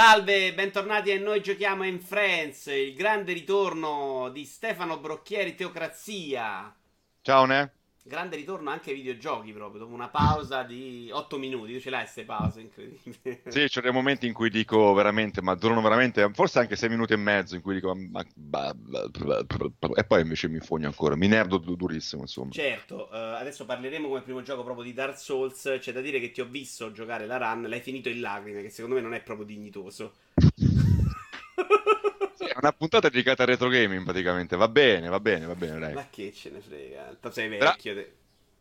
Salve, bentornati a Noi Giochiamo in Friends, il grande ritorno di Stefano Brocchieri Teocrazia. Ciao Ne. Grande ritorno anche ai videogiochi proprio, dopo una pausa di 8 minuti, tu ce l'hai queste pause, incredibile. Sì, c'è dei momenti in cui dico veramente, ma durano veramente, forse anche 6 minuti e mezzo in cui dico, ma, e poi invece mi fogno ancora, mi nerdo durissimo insomma. Certo, uh, adesso parleremo come primo gioco proprio di Dark Souls, c'è da dire che ti ho visto giocare la run, l'hai finito in lacrime, che secondo me non è proprio dignitoso. È una puntata dedicata al retro gaming praticamente. Va bene, va bene, va bene. Dai. Ma che ce ne frega? Tu sei vecchio. Però...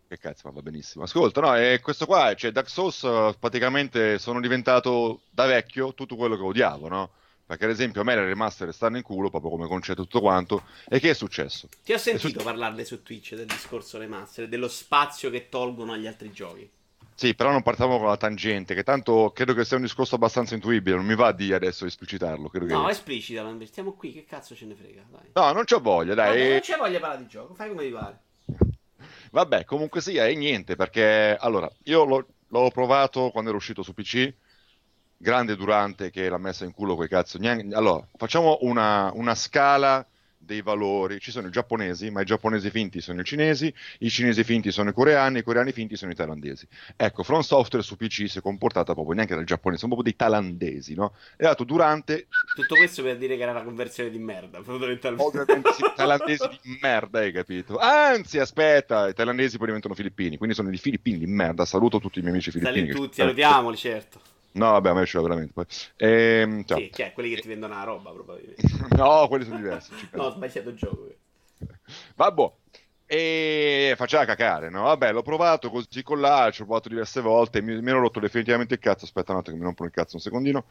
Che cazzo, ma va benissimo. Ascolta, no, e questo qua, cioè Dark Souls, praticamente sono diventato da vecchio tutto quello che odiavo, no? Perché ad esempio a me le remaster stanno in culo, proprio come concetto tutto quanto. E che è successo? Ti ho sentito su... parlarle su Twitch del discorso remaster, dello spazio che tolgono agli altri giochi. Sì, però non partiamo con la tangente, che tanto credo che sia un discorso abbastanza intuibile, non mi va di adesso esplicitarlo. Credo no, che... esplicitalo, stiamo qui, che cazzo ce ne frega, dai. No, non c'ho voglia, dai. No, non c'è voglia parlare di gioco, fai come ti pare. Vabbè, comunque sia, è niente, perché allora, io l'ho, l'ho provato quando ero uscito su PC, grande Durante che l'ha messa in culo quei cazzo. Allora, facciamo una, una scala dei valori. Ci sono i giapponesi, ma i giapponesi finti sono i cinesi, i cinesi finti sono i coreani, i coreani finti sono i thailandesi. Ecco, From Software su PC si è comportata proprio neanche da giapponesi, sono proprio dei thailandesi, no? È dato durante... Tutto questo per dire che era una conversione di merda, fondamentalmente. Ovviamente thailandesi di merda, hai capito? Anzi, aspetta, i thailandesi poi diventano filippini, quindi sono di filippini di merda. Saluto tutti i miei amici filippini. Saluti tutti, salutiamoli, certo. No, vabbè, a me c'è veramente. Poi. Ehm, ciao. Sì, che è quelli che ti vendono la roba, probabilmente. no, quelli sono diversi. no, ho sbagliato il gioco. Vabbè. E faceva cacare, no? Vabbè, l'ho provato così con là, ci ho provato diverse volte, mi, mi ero rotto definitivamente il cazzo. Aspetta un attimo che mi rompo il cazzo un secondino.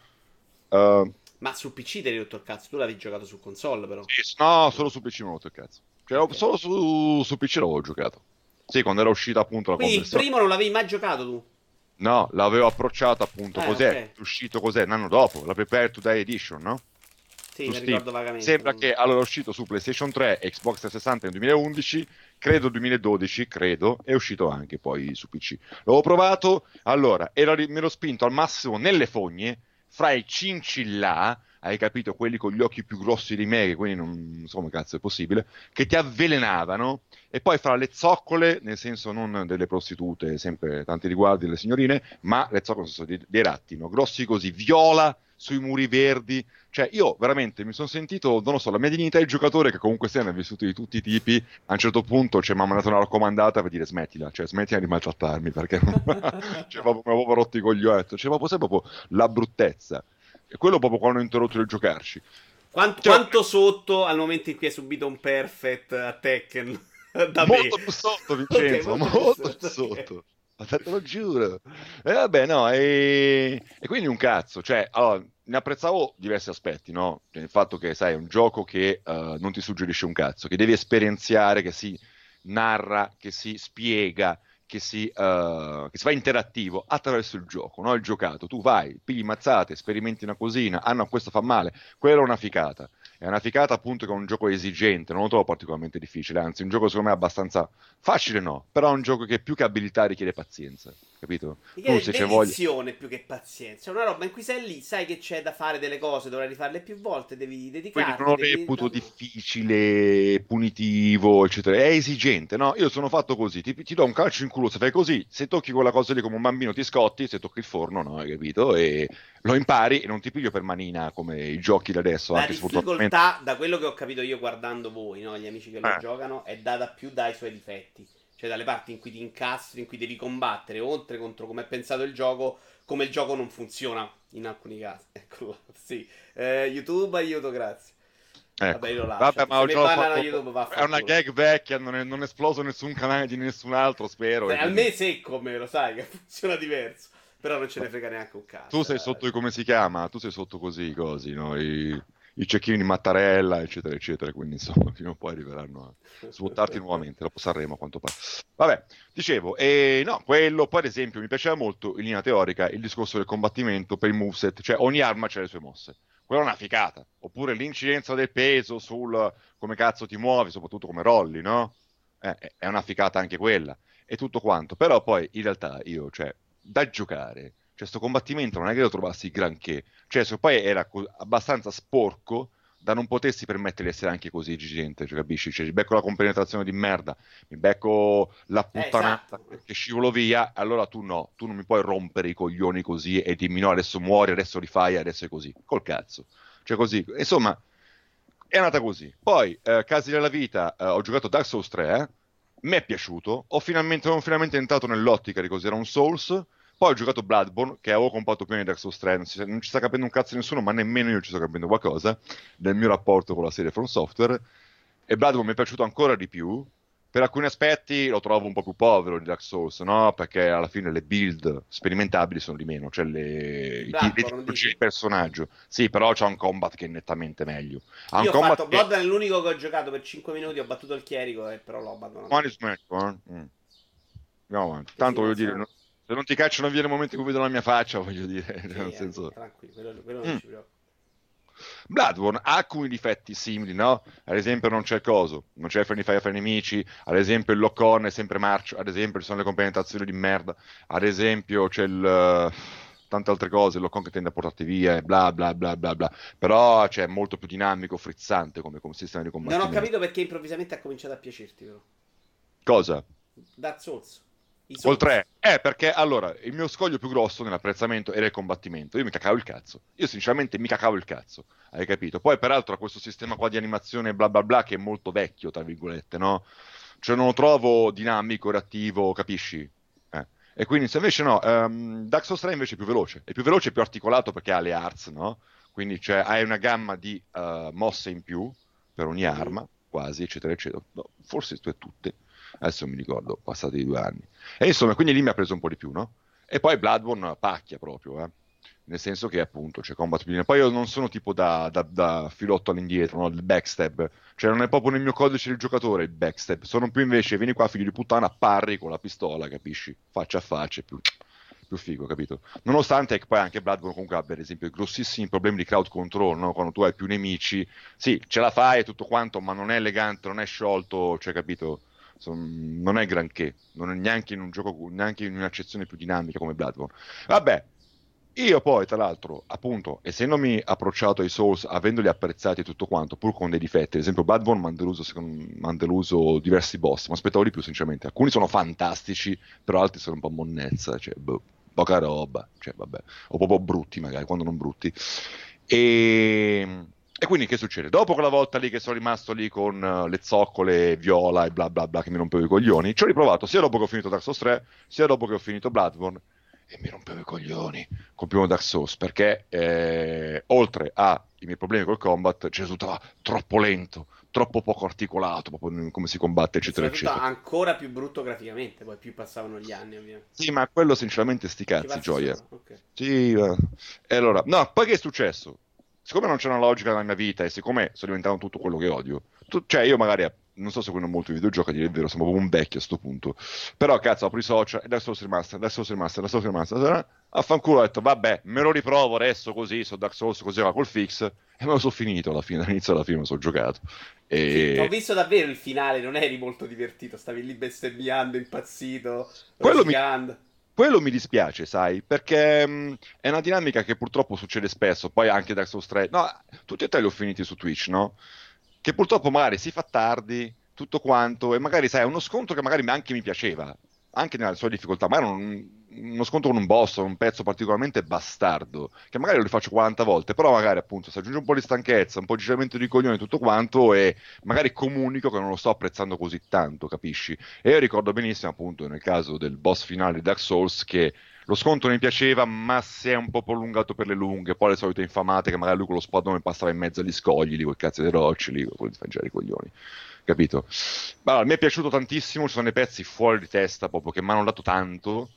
Uh, Ma su PC ti hai rotto il cazzo? Tu l'avevi giocato su console, però? Sì, no, solo su PC mi ho rotto il cazzo. Cioè, okay. solo su, su PC l'avevo giocato. Sì, quando era uscita appunto la Quindi il primo non l'avevi mai giocato tu? No, l'avevo approcciato appunto, eh, cos'è? Okay. Uscito cos'è? Un anno dopo, la Prepare Today Edition, no? Sì, mi ricordo vagamente. Sembra che allora è uscito su PlayStation 3 e Xbox 360 nel 2011, credo 2012, credo, è uscito anche poi su PC. L'avevo provato, allora, ero, mi ero spinto al massimo nelle fogne, fra i cincillà, hai capito, quelli con gli occhi più grossi di me, che quindi non, so come cazzo è possibile, che ti avvelenavano, e poi fra le zoccole, nel senso non delle prostitute, sempre tanti riguardi delle signorine, ma le zoccole sono dei, dei ratti, no? grossi così, viola sui muri verdi, cioè io veramente mi sono sentito, non lo so, la mia dignità di giocatore, che comunque sia ne ha vissuto di tutti i tipi, a un certo punto cioè, mi ha mandato una raccomandata per dire smettila, cioè smettila di maltrattarmi, perché cioè, proprio, mi avevo rotto i coglioni, cioè proprio, proprio la bruttezza. E quello proprio quando ho interrotto di giocarci. Quanto, cioè, quanto sotto al momento in cui hai subito un perfect a Tekken? Da molto più sotto, Vincenzo, okay, molto, molto, più sotto. sotto. Te lo giuro. E vabbè, no, e, e quindi un cazzo, cioè, allora, ne apprezzavo diversi aspetti, no? Cioè, il fatto che, sai, è un gioco che uh, non ti suggerisce un cazzo, che devi esperienziare, che si narra, che si spiega, che si, uh, che si, fa interattivo attraverso il gioco, no? il giocato. Tu vai, pigli mazzate, sperimenti una cosina, ah no, questo fa male, quella è una ficata. È una ficata appunto che è un gioco esigente, non lo trovo particolarmente difficile, anzi un gioco secondo me abbastanza facile no, però è un gioco che più che abilità richiede pazienza, capito? Richiede tu, se dedizione più che pazienza, è una roba in cui sei lì, sai che c'è da fare delle cose, dovrai rifarle più volte, devi dedicarti. Quindi non lo reputo devi... difficile, punitivo, eccetera, è esigente, no? Io sono fatto così, ti, ti, do un calcio in culo se fai così, se tocchi quella cosa lì come un bambino ti scotti, se tocchi il forno no, hai capito? E lo impari e non ti piglio per manina come i giochi da adesso, La anche difficoltà, da quello che ho capito io guardando voi, no? gli amici che lo eh. giocano, è data più dai suoi difetti. Cioè dalle parti in cui ti incastri, in cui devi combattere, oltre contro come è pensato il gioco, come il gioco non funziona in alcuni casi. Ecco, sì. Eh, YouTube, aiuto, grazie. Ecco. Vabbè, io Vabbè, ma ho fatto... YouTube, è una gag vecchia, non è, non è, esploso nessun canale di nessun altro, spero. Beh, a me secco, me lo sai, che funziona diverso. Però non ce ne frega neanche un cazzo. Tu sei sotto, come si chiama? Tu sei sotto così, così, no? I, cecchini di Mattarella, eccetera, eccetera. Quindi, insomma, fino a poi arriveranno a svuotarti nuovamente. Dopo Sanremo, a quanto pare. Vabbè, dicevo, e no, quello, poi ad esempio, mi piaceva molto in linea teorica il discorso del combattimento per il moveset, cioè ogni arma c'ha le sue mosse. Quella è una ficata. Oppure l'incidenza del peso sul come cazzo ti muovi, soprattutto come rolli, no? Eh, è una ficata anche quella. E tutto quanto. Però poi, in realtà, io, cioè, da giocare cioè sto combattimento non è che lo trovassi granché, cioè se poi era co- abbastanza sporco da non potersi permettere di essere anche così esigente, cioè, capisci? Cioè, mi becco la compenetrazione di merda, mi becco la Eh, puttanata esatto. che scivolo via, allora tu no, tu non mi puoi rompere i coglioni così e dirmi no, adesso muori, adesso rifai, adesso è così, col cazzo. Cioè così, insomma, è andata così. Poi, eh, casi della vita, eh, ho giocato Dark Souls 3, eh, mi è piaciuto, ho finalmente, sono finalmente entrato nell'ottica di cos'era un Souls, poi ho giocato Bloodborne, che avevo comprato prima di Dark Souls 3, non, si- non ci sta capendo un cazzo nessuno, ma nemmeno io ci sto capendo qualcosa del mio rapporto con la serie From Software, e Bloodborne mi è piaciuto ancora di più, per alcuni aspetti lo trovo un po' più povero di Dark Souls, no? Perché alla fine le build sperimentabili sono di meno, cioè le, i Bloodborne, le di personaggio. Sì, però c'è un combat che è nettamente meglio. Ha un Io ho combat fatto che- Bloodborne, è l'unico che ho giocato per 5 minuti, ho battuto il chierico e però l'ho abbandonato. One is meant, eh? Mm. Andiamo avanti. Tanto voglio dire, se non ti cacciano via nel momento in cui vedono la mia faccia, voglio dire, Sì, nel eh, senso... tranquillo, quello, quello Mm. non ci preoccupa. Bloodborne ha alcuni difetti simili, no? Ad esempio non c'è il coso, non c'è il friendly fire fra i nemici, ad esempio il lock-on è sempre marcio, ad esempio ci sono le compenetrazioni di merda, ad esempio c'è il... eh, tante altre cose, il lock-on che tende a portarti via bla bla bla bla bla, però c'è molto più dinamico, frizzante come, come sistema di Non combattimento. ho capito perché improvvisamente ha cominciato a piacerti, però. Cosa? Dark Souls. Col 3? Eh, perché allora il mio scoglio più grosso nell'apprezzamento era il combattimento. Io mi cacavo il cazzo. Io sinceramente mi cacavo il cazzo. Hai capito? Poi, peraltro, ha questo sistema qua di animazione bla bla bla che è molto vecchio, tra virgolette, no? Cioè, non lo trovo dinamico, reattivo, capisci? Eh. E quindi, se invece no, ehm, Dark Souls 3 invece è più veloce. È più veloce e più articolato perché ha le arts, no? Quindi cioè, hai una gamma di eh, mosse in più per ogni arma, quasi, eccetera, eccetera. No, forse tu tutte. Adesso mi ricordo, passati due anni. E insomma, quindi lì mi ha preso un po' di più, no? E poi Bloodborne pacchia proprio, eh? Nel senso che appunto c'è combat più Poi io non sono tipo da, da- da filotto all'indietro, no? Il backstab. Cioè non è proprio nel mio codice del giocatore il backstab. Sono più invece, vieni qua figlio di puttana, parri con la pistola, capisci? Faccia a faccia, più, più figo, capito? Nonostante che poi anche Bloodborne comunque abbia, ad esempio, grossissimi problemi di crowd control, no? Quando tu hai più nemici, sì, ce la fai e tutto quanto, ma non è elegante, non è sciolto, cioè, capito? Son- non è granché, non è neanche in un gioco, neanche in un'accezione più dinamica come Bloodborne. Vabbè, io poi, tra l'altro, appunto, essendomi approcciato ai Souls, avendoli apprezzati tutto quanto, pur con dei difetti, ad esempio Bloodborne mi ha deluso, diversi boss, mi aspettavo di più, sinceramente. Alcuni sono fantastici, però altri sono un po' monnezza, cioè, boh, poca roba, cioè, vabbè, o proprio brutti magari, quando non brutti. E... E quindi che succede? Dopo quella volta lì che sono rimasto lì con eh, le zoccole viola e bla bla bla che mi rompevo i coglioni, ci ho riprovato sia dopo che ho finito Dark Souls 3, sia dopo che ho finito Bloodborne e mi rompevo i coglioni col primo Dark Souls perché eh, oltre ai miei problemi col combat ci risultava troppo lento, troppo poco articolato, proprio come si combatte, eccetera, eccetera. ancora più brutto graficamente, poi più passavano gli anni, ovviamente. Sì, ma quello sinceramente sti Ti cazzi, gioia. solo, ok. Sì, eh. e allora, no, poi che è successo? Siccome non c'è una logica nella mia vita e siccome sto diventando tutto quello che odio, tu- cioè io magari non sto seguendo molto i videogiochi, a dire il vero, sono proprio un vecchio a sto punto. Però cazzo, apro i social e adesso sono rimasto, adesso sono rimasto, adesso sono rimasto. Affanculo ho detto, vabbè, me lo riprovo adesso così, su Dark Souls così va col fix e me lo sono finito alla fine, dall'inizio alla fine me lo sono giocato. Sì, ho E visto davvero il finale, non eri molto divertito, stavi lì bestemmiando, impazzito, Quello mi-. Quello mi dispiace, sai, perché mh, è una dinamica che purtroppo succede spesso, poi anche Dark Souls 3, no, tutti e tre li ho finiti su Twitch, no? Che purtroppo magari si fa tardi, tutto quanto, e magari sai, è uno scontro che magari anche mi piaceva, anche nella sua difficoltà, ma era un- uno scontro con un boss, un pezzo particolarmente bastardo, che magari lo rifaccio 40 volte, però magari appunto si aggiunge un po' di stanchezza, un po' di giramento di coglione e tutto quanto, e magari comunico che non lo sto apprezzando così tanto, capisci? E io ricordo benissimo, appunto, nel caso del boss finale di Dark Souls, che lo scontro mi piaceva, ma si è un po' prolungato per le lunghe. Poi le solite infamate che magari lui con lo spadone passava in mezzo agli scogli, lì, quel cazzo dei rocci, lì, con i coglioni. Capito? Allora, mi è piaciuto tantissimo, ci sono dei pezzi fuori di testa proprio che mi hanno dato tanto.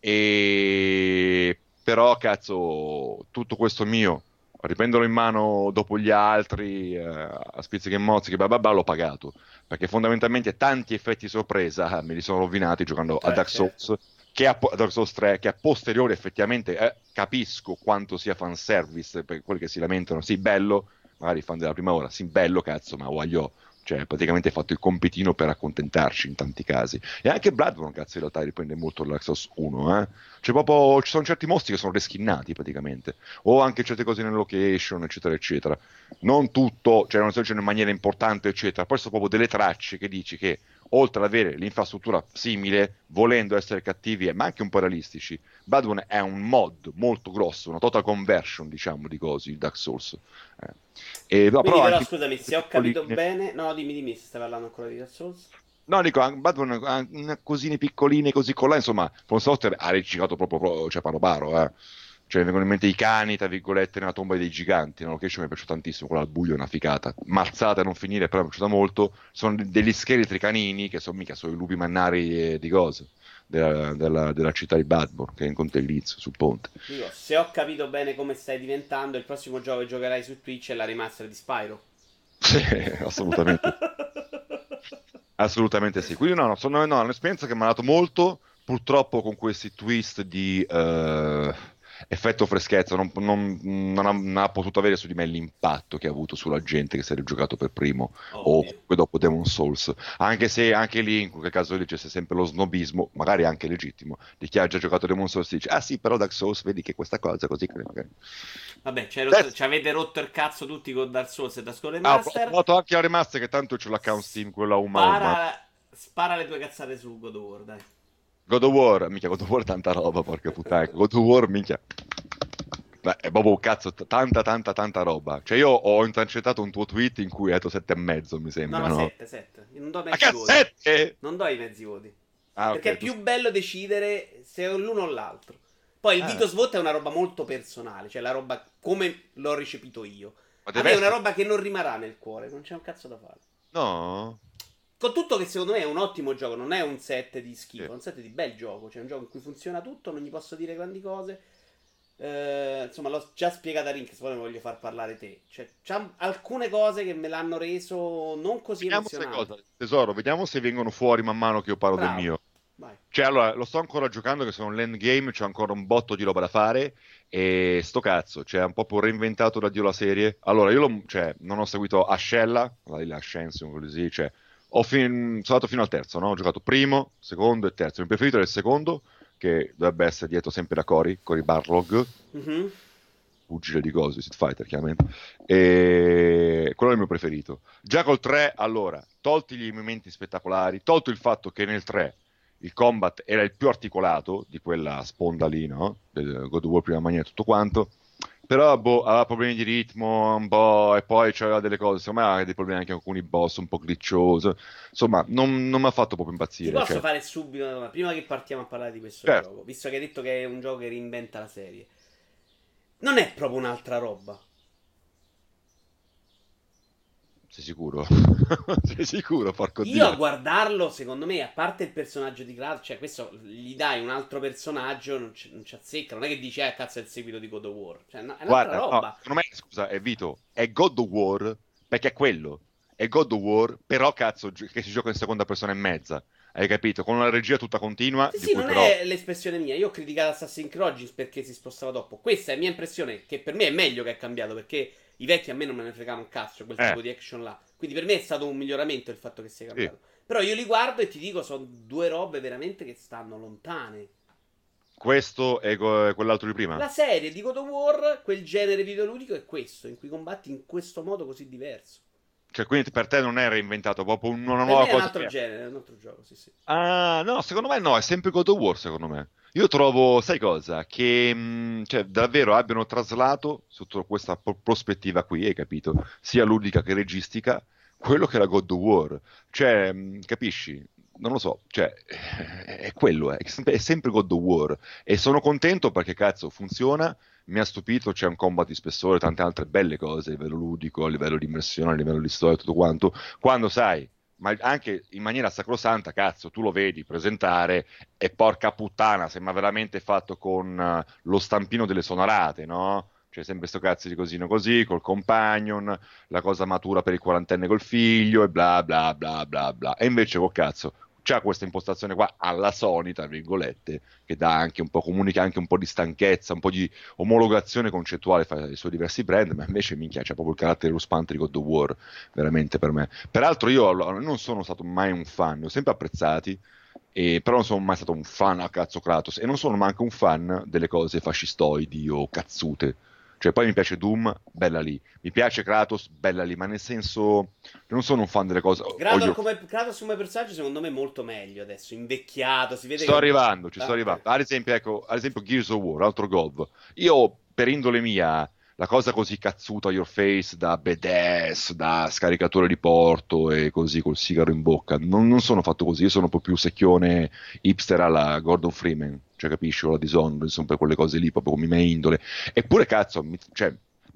E però, cazzo, tutto questo mio, riprenderlo in mano dopo gli altri, eh, a spizzichi e mozzichi, bla bla bla, l'ho pagato. Perché fondamentalmente tanti effetti sorpresa eh, me li sono rovinati giocando a Eh, Dark certo. Souls, che a, a Dark Souls 3, che a posteriori effettivamente eh, capisco quanto sia fanservice per quelli che si lamentano. Sì, bello, magari fan della prima ora, sì, bello, cazzo, ma voglio cioè praticamente ha fatto il compitino per accontentarci in tanti casi. E anche Bloodborne, cazzo, in realtà riprende molto l'Axos 1, eh? Cioè proprio ci sono certi mostri che sono reskinnati praticamente, o anche certe cose nelle location, eccetera, eccetera. Non tutto, cioè non so, in maniera importante, eccetera. Poi sono proprio delle tracce che dici che oltre ad avere l'infrastruttura simile, volendo essere cattivi ma anche un po' realistici, Bloodborne è un mod molto grosso, una total conversion, diciamo, di cose, di Dark Souls. Eh. E, no, però, però scusami, se ho capito bene... No, dimmi, dimmi, se stai parlando ancora di Dark Souls. No, dico, Bloodborne ha cosine piccoline così con là, insomma, From Software ha riciclato proprio, cioè, paro paro, eh. Cioè, vengono in mente i cani, tra virgolette, nella tomba dei giganti. Una location mi è piaciuta tantissimo, quella al buio è una ficata. Mazzata a non finire, però mi è piaciuta molto. Sono degli scheletri canini, che sono mica sono i lupi mannari eh, di cose. Della, della, della, città di Badmore, che è in Contellizio, sul ponte. Dico, se ho capito bene come stai diventando, il prossimo gioco che giocherai su Twitch è la remaster di Spyro. Sì, assolutamente. assolutamente sì. Quindi no, no, sono, no, un'esperienza che mi ha dato molto, purtroppo con questi twist di... Uh effetto freschezza non, non, non, ha, non, ha, potuto avere su di me l'impatto che ha avuto sulla gente che si è giocato per primo oh, o dopo Demon Souls. Anche se anche lì in quel caso lì c'è sempre lo snobismo magari anche legittimo di chi ha già giocato Demon Souls dice ah sì però Dark Souls vedi che questa cosa così magari... vabbè ci avete rotto il cazzo tutti con Dark Souls e Dark Souls Remaster ah, ho provato anche la remaster che tanto c'è l'account Steam quella umana spara, spara le tue cazzate su God of War dai. God of War, mica God of War tanta roba, porca puttana. God of War, minchia. Beh, è proprio cazzo, tanta, tanta, tanta roba. Cioè, io ho intercettato un tuo tweet in cui hai detto sette e mezzo, mi sembra. No, no? 7, 7. Io non do mezzi voti. 7? Non do i mezzi voti. Ah, Perché okay, è più tu... bello decidere se è l'uno o l'altro. Poi il ah. Vito Svot è una roba molto personale, cioè la roba come l'ho recepito io. Ma deve è una roba che non rimarrà nel cuore, non c'è un cazzo da fare. No. Con tutto che secondo me è un ottimo gioco, non è un set di schifo, è un set di bel gioco. Cioè un gioco in cui funziona tutto, non gli posso dire grandi cose. Eh, insomma, l'ho già spiegata a Rink, poi voglio far parlare te. Cioè, c'è alcune cose che me l'hanno reso non così vediamo emozionante. Tesoro, vediamo se vengono fuori man mano che io parlo Bravo. del mio. Vai. Cioè, allora, lo sto ancora giocando, che sono l'endgame, c'è ancora un botto di roba da fare, e sto cazzo, cioè, un po' reinventato da Dio la serie. Allora, io lo, cioè, non ho seguito Ascella, la, Ascension, così, cioè, ho fin- sono andato fino al terzo, no? ho giocato primo, secondo e terzo. Il mio preferito è il secondo, che dovrebbe essere dietro sempre da Cory, Cory Barlog, mm-hmm. pugile di cose, Street Fighter chiaramente, e quello è il mio preferito. Già col 3, allora, tolti gli momenti spettacolari, tolto il fatto che nel 3 il combat era il più articolato di quella sponda lì, no? Del God of War prima maniera e tutto quanto, però boh, aveva problemi di ritmo un po' e poi c'era delle cose, me aveva dei problemi anche con alcuni boss un po' glitchoso. Insomma, non, non mi ha fatto proprio impazzire. Ti posso cioè. fare subito una domanda, prima che partiamo a parlare di questo certo. gioco, visto che hai detto che è un gioco che reinventa la serie. Non è proprio un'altra roba. Sei sicuro? Sei sicuro, porco Io a guardarlo, secondo me, a parte il personaggio di Kratos, cioè questo gli dai un altro personaggio, non ci, non ci azzecca. Non è che dici, eh, cazzo, è il seguito di God of War. Cioè, no, è Guarda, roba. No, secondo me, scusa, è Vito, è God of War perché è quello. È God of War, però cazzo, che si gioca in seconda persona e mezza. Hai capito? Con una regia tutta continua. Sì, sì, non però... è l'espressione mia. Io ho criticato Assassin's Creed Origins perché si spostava dopo. Questa è mia impressione, che per me è meglio che è cambiato, perché i vecchi a me non me ne fregavano un cazzo, quel eh. tipo di action là. Quindi per me è stato un miglioramento il fatto che sia cambiato. Sì. Però io li guardo e ti dico, sono due robe veramente che stanno lontane. Questo e quell'altro di prima? La serie di God of War, quel genere videoludico è questo, in cui combatti in questo modo così diverso. Cioè, quindi per te non è reinventato proprio una nuova cosa? È un altro che... genere, è un altro gioco, sì, sì. Ah, no, secondo me no, è sempre God of War, secondo me. Io trovo, sai cosa? Che mh, mm, cioè, davvero abbiano traslato sotto questa pro- prospettiva qui, hai capito? Sia ludica che registica, quello che era God of War. Cioè, mh, mm, capisci? Non lo so, cioè, è quello, è, è sempre God of War. E sono contento perché, cazzo, funziona, mi ha stupito, c'è un combat di spessore, tante altre belle cose a livello ludico, a livello di immersione, a livello di storia, tutto quanto. Quando sai ma anche in maniera sacrosanta, cazzo, tu lo vedi presentare e porca puttana, sembra veramente fatto con uh, lo stampino delle sonorate, no? Cioè sempre sto cazzo di cosino così, col companion, la cosa matura per il quarantenne col figlio e bla bla bla bla bla. E invece, oh cazzo, c'ha questa impostazione qua alla Sony, tra virgolette, che dà anche un po', comunica anche un po' di stanchezza, un po' di omologazione concettuale fra i suoi diversi brand, ma invece minchia c'ha proprio il carattere ruspante di God of War, veramente per me. Peraltro io non sono stato mai un fan, li ho sempre apprezzati, e, però non sono mai stato un fan a cazzo Kratos e non sono manco un fan delle cose fascistoidi o cazzute cioè, poi mi piace Doom, bella lì. Mi piace Kratos, bella lì, ma nel senso non sono un fan delle cose. Kratos, come, Kratos come personaggio, secondo me, è molto meglio adesso. Invecchiato, si vede. Sto che... arrivando, ci ah, sto arrivando. Ad esempio, ecco, ad esempio, Gears of War, altro Gov. Io, per indole mia, la cosa così cazzuta your face da badass, da scaricatore di porto e così col sigaro in bocca. Non, non sono fatto così, io sono un po' più secchione hipster alla Gordon Freeman, cioè capisci, o la Dishonored, insomma, quelle cose lì, proprio come mia indole. Eppure, cazzo, mi, cioè,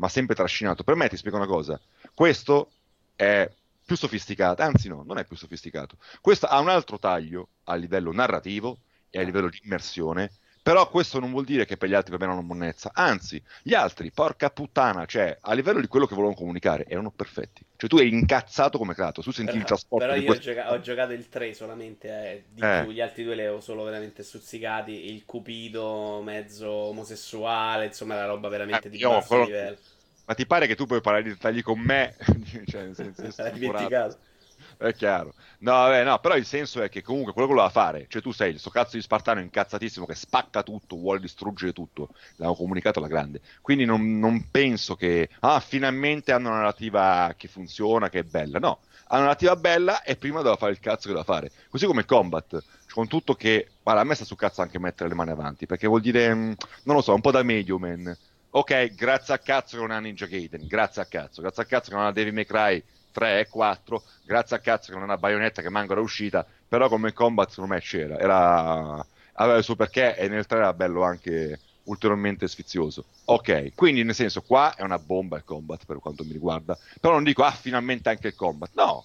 sempre trascinato. Per me, ti spiego una cosa, questo è più sofisticato, anzi no, non è più sofisticato. Questo ha un altro taglio a livello narrativo e a livello di immersione però questo non vuol dire che per gli altri va bene una monnezza, anzi, gli altri, porca puttana, cioè, a livello di quello che volevano comunicare, erano perfetti. Cioè, tu eri incazzato come Kratos, tu sentivi il trasporto. Però io questo... ho, gioca- ho, giocato il 3 solamente, eh, di eh. più, gli altri due li avevo solo veramente stuzzicati, il cupido mezzo omosessuale, insomma, la roba veramente eh, di basso quello... livello. Ma ti pare che tu puoi parlare di dettagli con me? cioè, nel senso, Hai dimenticato è chiaro. No, vabbè, no, però il senso è che comunque quello che voleva fare, cioè tu sei questo cazzo di Spartano incazzatissimo che spacca tutto, vuole distruggere tutto, l'hanno comunicato alla grande. Quindi non, non penso che, ah, finalmente hanno una narrativa che funziona, che è bella. No, ha una narrativa bella e prima doveva fare il cazzo che doveva fare. Così come Combat, con tutto che, guarda, a me sta su cazzo anche mettere le mani avanti, perché vuol dire, mm, non lo so, un po' da medio man. Ok, grazie a cazzo che non ha Ninja Gaiden, grazie a cazzo, grazie a cazzo che non ha Devil May Cry 3 e 4, grazie a cazzo che non ha baionetta che manca era uscita, però come combat secondo me c'era, era, aveva il suo perché e nel 3 era bello anche ulteriormente sfizioso. Ok, quindi nel senso qua è una bomba il combat per quanto mi riguarda, però non dico ah finalmente anche il combat, no.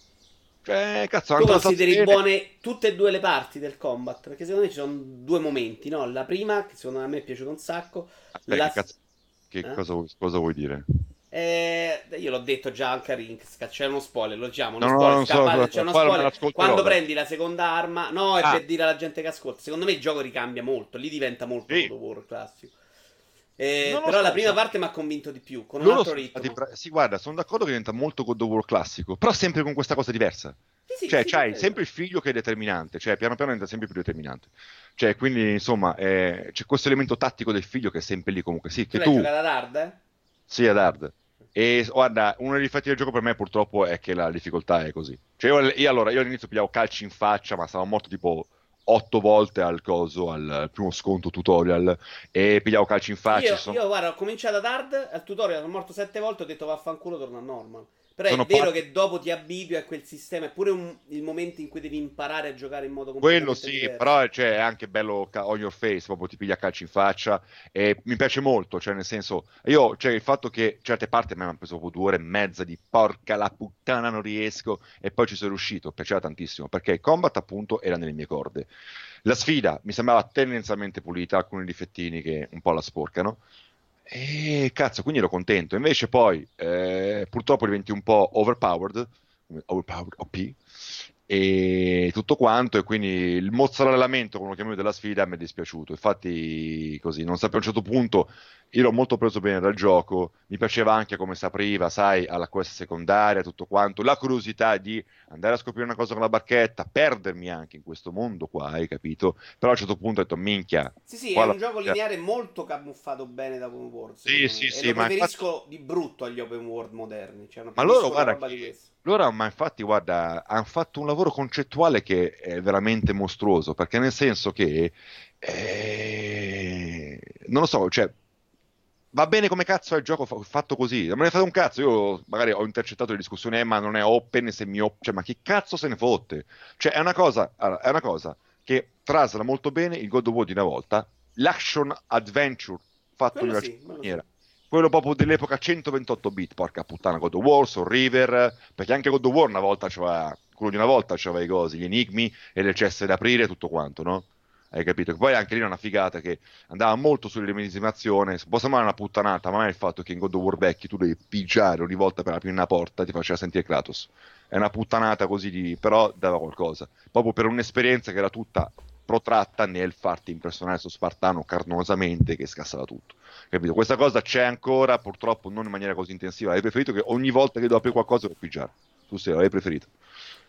Cioè, cazzo, tu consideri buone tutte e due le parti del combat? Perché secondo me ci sono due momenti, no? La prima, che secondo me è piaciuta un sacco. Aspetta, la... che, cazzo, che eh? cosa, cosa vuoi dire? Eh, io l'ho detto già anche a Rinks, c'è uno spoiler, lo diciamo, uno no, spoiler, no, scappate, so, c'è uno spoiler. Quando prendi la seconda arma, no, è ah. per dire alla gente che ascolta. Secondo me il gioco ricambia molto, lì diventa molto sì. War classico. Eh, però so, la prima so. parte mi ha convinto di più, con un altro ritmo. Pra- sì, guarda, sono d'accordo che diventa molto God of War classico, però sempre con questa cosa diversa. Sì, sì, cioè, sì, c'hai sempre il figlio che è determinante, cioè piano piano diventa sempre più determinante. Cioè, quindi, insomma, eh, c'è questo elemento tattico del figlio che è sempre lì comunque. Sì, che tu... tu... ad hard, eh? Sì, ad hard. E guarda, uno dei difetti del gioco per me purtroppo è che la difficoltà è così. Cioè, io, io allora, io all'inizio pigliavo calci in faccia, ma stavo morto tipo otto volte al coso, al primo sconto tutorial, e pigliavo calci in faccia. Io, sono... io guarda, ho cominciato ad hard, al tutorial sono morto sette volte, ho detto vaffanculo, torno a normal. Però Sono è vero parte... che dopo ti abitui a quel sistema, è pure un, il momento in cui devi imparare a giocare in modo completamente Quello sì, diverso. però cioè, è anche bello on your face, proprio ti piglia calci in faccia e mi piace molto, cioè nel senso, io, cioè il fatto che certe parti a me mi hanno preso proprio due ore e mezza di porca la puttana non riesco e poi ci sono riuscito, piaceva tantissimo, perché il combat appunto era nelle mie corde. La sfida mi sembrava tendenzialmente pulita, alcuni difettini che un po' la sporcano, e cazzo, quindi ero contento. Invece poi eh, purtroppo diventi un po' overpowered, overpowered OP, e tutto quanto e quindi il mozzarellamento come lo chiamiamo della sfida mi è dispiaciuto. Infatti così non sapevo a un certo punto io l'ho molto preso bene dal gioco mi piaceva anche come si apriva sai alla quest secondaria tutto quanto la curiosità di andare a scoprire una cosa con la barchetta perdermi anche in questo mondo qua hai capito? Però a un certo punto ho detto minchia sì sì è un gioco lineare molto camuffato bene da open world sì sì sì ma preferisco infatti... di brutto agli open world moderni cioè, ma loro guarda che loro, ma infatti, guarda, hanno fatto un lavoro concettuale che è veramente mostruoso, perché nel senso che, eh, non lo so, cioè, va bene come cazzo è il gioco fatto così, non me ne fate un cazzo, io magari ho intercettato le discussioni, eh, ma non è open, se mi op- cioè, ma chi cazzo se ne fotte? Cioè, è una cosa, è una cosa che trasla molto bene il God of War di una volta, l'action adventure fatto Quello in una sì, maniera. Sì quello proprio dell'epoca 128 bit, porca puttana, God of War, Soul River, perché anche God of War una volta c'aveva, quello di una volta c'aveva i cosi, gli enigmi e le cesse da aprire e tutto quanto, no? hai capito? Poi anche lì era una figata che andava molto sull'immedesimazione, può sembrare una puttanata, ma è il fatto che in God of War vecchi tu devi pigiare ogni volta per aprire una porta ti faceva sentire Kratos. È una puttanata così, di... però dava qualcosa. Proprio per un'esperienza che era tutta protratta nel farti impersonare su Spartano carnosamente che scassava tutto. Capito? Questa cosa c'è ancora, purtroppo non in maniera così intensiva. Avrei preferito che ogni volta che devo aprire qualcosa lo pigiare. Tu sei, l'avrei preferito.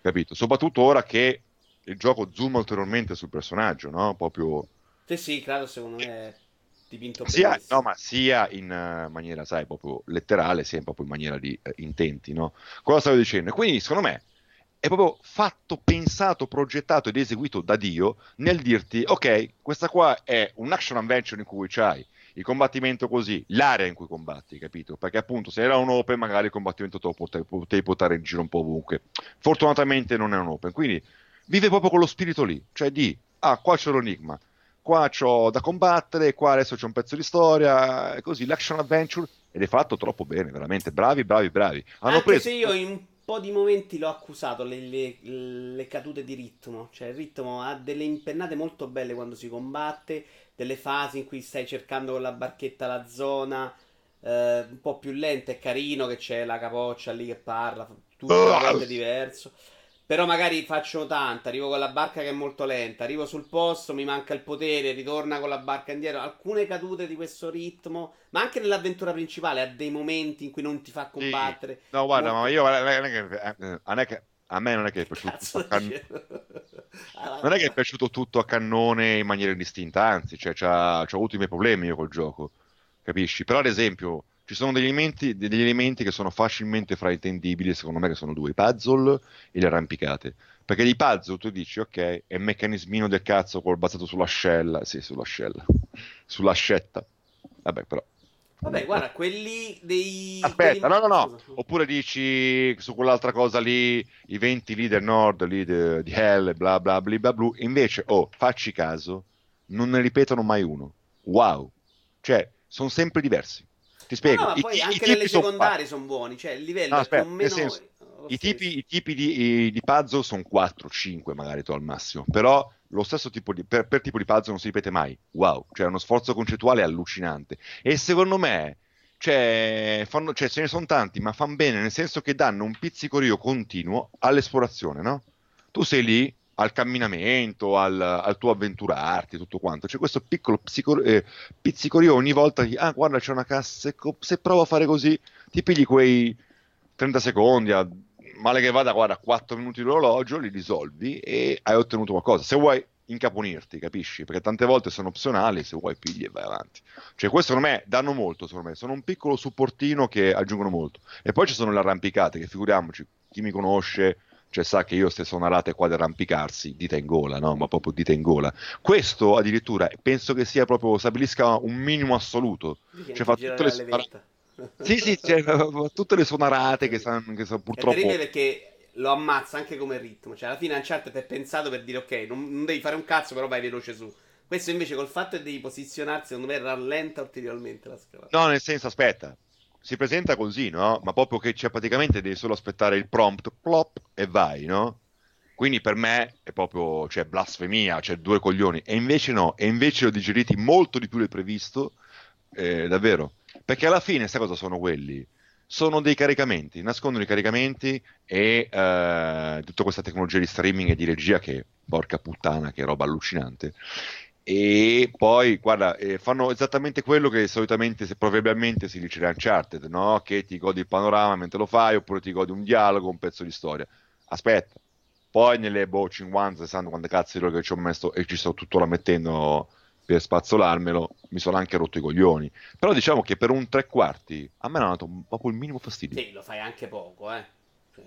Capito? Soprattutto ora che il gioco zooma ulteriormente sul personaggio, no? Proprio... Sì, sì, claro, secondo me dipinto sia, no, ma sia in uh, maniera, sai, proprio letterale, sia proprio in maniera di uh, intenti, no? Cosa stavo dicendo? quindi, secondo me, è proprio fatto, pensato, progettato ed eseguito da Dio nel dirti, ok, questa qua è un action adventure in cui c'hai il combattimento così, l'area in cui combatti, capito? Perché appunto se era un open magari il combattimento te lo potevi, potevi portare in giro un po' ovunque. Fortunatamente non è un open, quindi vive proprio con lo spirito lì, cioè di, ah, qua c'è l'enigma, qua c'ho da combattere, qua adesso c'è un pezzo di storia, così, l'action adventure, ed è fatto troppo bene, veramente, bravi, bravi, bravi. Hanno Anche preso... se io in po' di momenti l'ho accusato, le, le, le cadute di ritmo, cioè il ritmo ha delle impennate molto belle quando si combatte, delle fasi in cui stai cercando con la barchetta la zona, eh, un po' più lenta, è carino che c'è la capoccia lì che parla, tutto oh. diverso. Però magari faccio tanta, arrivo con la barca che è molto lenta, arrivo sul posto, mi manca il potere, ritorna con la barca indietro. Alcune cadute di questo ritmo, ma anche nell'avventura principale, ha dei momenti in cui non ti fa combattere. Sì. No, guarda, molto... ma io non è che, eh, non è che a me non è che è piaciuto can... non è che è piaciuto tutto a cannone in maniera distinta, anzi, cioè, c'ha avuto i miei problemi io col gioco, capisci? Però ad esempio ci sono degli elementi, degli elementi, che sono facilmente fraintendibili, secondo me, che sono due, i puzzle e le arrampicate. Perché di puzzle tu dici, ok, è un meccanismino del cazzo col basato sull'ascella, sì, sull'ascella, sull'ascetta. Vabbè, però... Vabbè, guarda, quelli dei... Aspetta, quelli... no, no, no. Oppure dici su quell'altra cosa lì, i 20 leader nord lì di, di Hell, bla bla bla bla bla. Invece, oh, facci caso, non ne ripetono mai uno. Wow. Cioè, sono sempre diversi. Ti spiego. No, no, poi i, anche i nelle secondarie sono buoni, cioè il livello no, aspetta, più o meno... Senso, i tipi, i tipi, di, di puzzle sono 4-5 magari tu al massimo, però lo stesso tipo di, per, per, tipo di puzzle non si ripete mai. Wow, cioè uno sforzo concettuale allucinante. E secondo me, cioè, fanno, cioè ce ne sono tanti, ma fanno bene nel senso che danno un pizzicorio continuo all'esplorazione, no? Tu sei lì, al camminamento, al, al, tuo avventurarti, tutto quanto. C'è questo piccolo psico, eh, pizzicorio ogni volta che, ah, guarda, c'è una cassa, ecco, se provo a fare così, ti pigli quei 30 secondi, a, male che vada, guarda, 4 minuti di orologio, li risolvi e hai ottenuto qualcosa. Se vuoi incaponirti, capisci? Perché tante volte sono opzionali, se vuoi pigli e vai avanti. Cioè, questo secondo me danno molto, secondo me, sono un piccolo supportino che aggiungono molto. E poi ci sono le arrampicate, che figuriamoci, chi mi conosce cioè sa che io stesso una rate qua di arrampicarsi, dita in gola, no? ma proprio dita in gola. Questo addirittura penso che sia proprio, stabilisca un minimo assoluto. Cioè fa tutte le, suonarate. sì, sì, cioè, tutte le suonarate che sono, che sono purtroppo... È perché lo ammazza anche come ritmo, cioè alla fine Uncharted è pensato per dire ok, non, non devi fare un cazzo, però vai veloce su. Questo invece col fatto che devi posizionarsi, secondo me rallenta ulteriormente la scalata. No, nel senso, aspetta, si presenta così, no? Ma proprio che c'è praticamente devi solo aspettare il prompt, plop, e vai, no? Quindi per me è proprio, cioè, blasfemia, cioè due coglioni. E invece no, e invece ho digeriti molto di più del previsto, eh, davvero. Perché alla fine, sai cosa sono quelli? Sono dei caricamenti, nascondono i caricamenti e eh, tutta questa tecnologia di streaming e di regia che, porca puttana, che roba allucinante e poi guarda eh, fanno esattamente quello che solitamente se probabilmente si dice da Uncharted no? che ti godi il panorama mentre lo fai oppure ti godi un dialogo un pezzo di storia. Aspetta. Poi nelle boh 50 60 quante cazzo di che ci ho messo e ci sto tutto la mettendo per spazzolarmelo mi sono anche rotto i coglioni. Però diciamo che per un tre quarti a me hanno dato proprio il minimo fastidio. Sì lo fai anche poco eh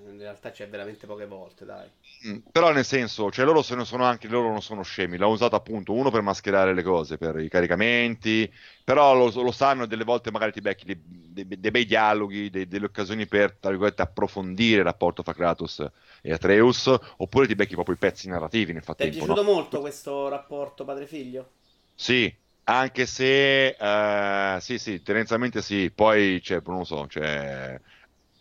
in realtà c'è veramente poche volte, dai. Mm, però nel senso, cioè loro se ne sono anche loro non sono scemi, l'hanno usato appunto uno per mascherare le cose, per i caricamenti, però lo, lo sanno e delle volte magari ti becchi dei, dei, dei bei dialoghi, dei, delle occasioni per, tra virgolette, approfondire il rapporto fra Kratos e Atreus, oppure ti becchi proprio i pezzi narrativi nel frattempo. Ti è piaciuto no? molto questo rapporto padre-figlio? Sì, anche se, uh, sì sì, tendenzialmente sì, poi, cioè, non lo so, cioè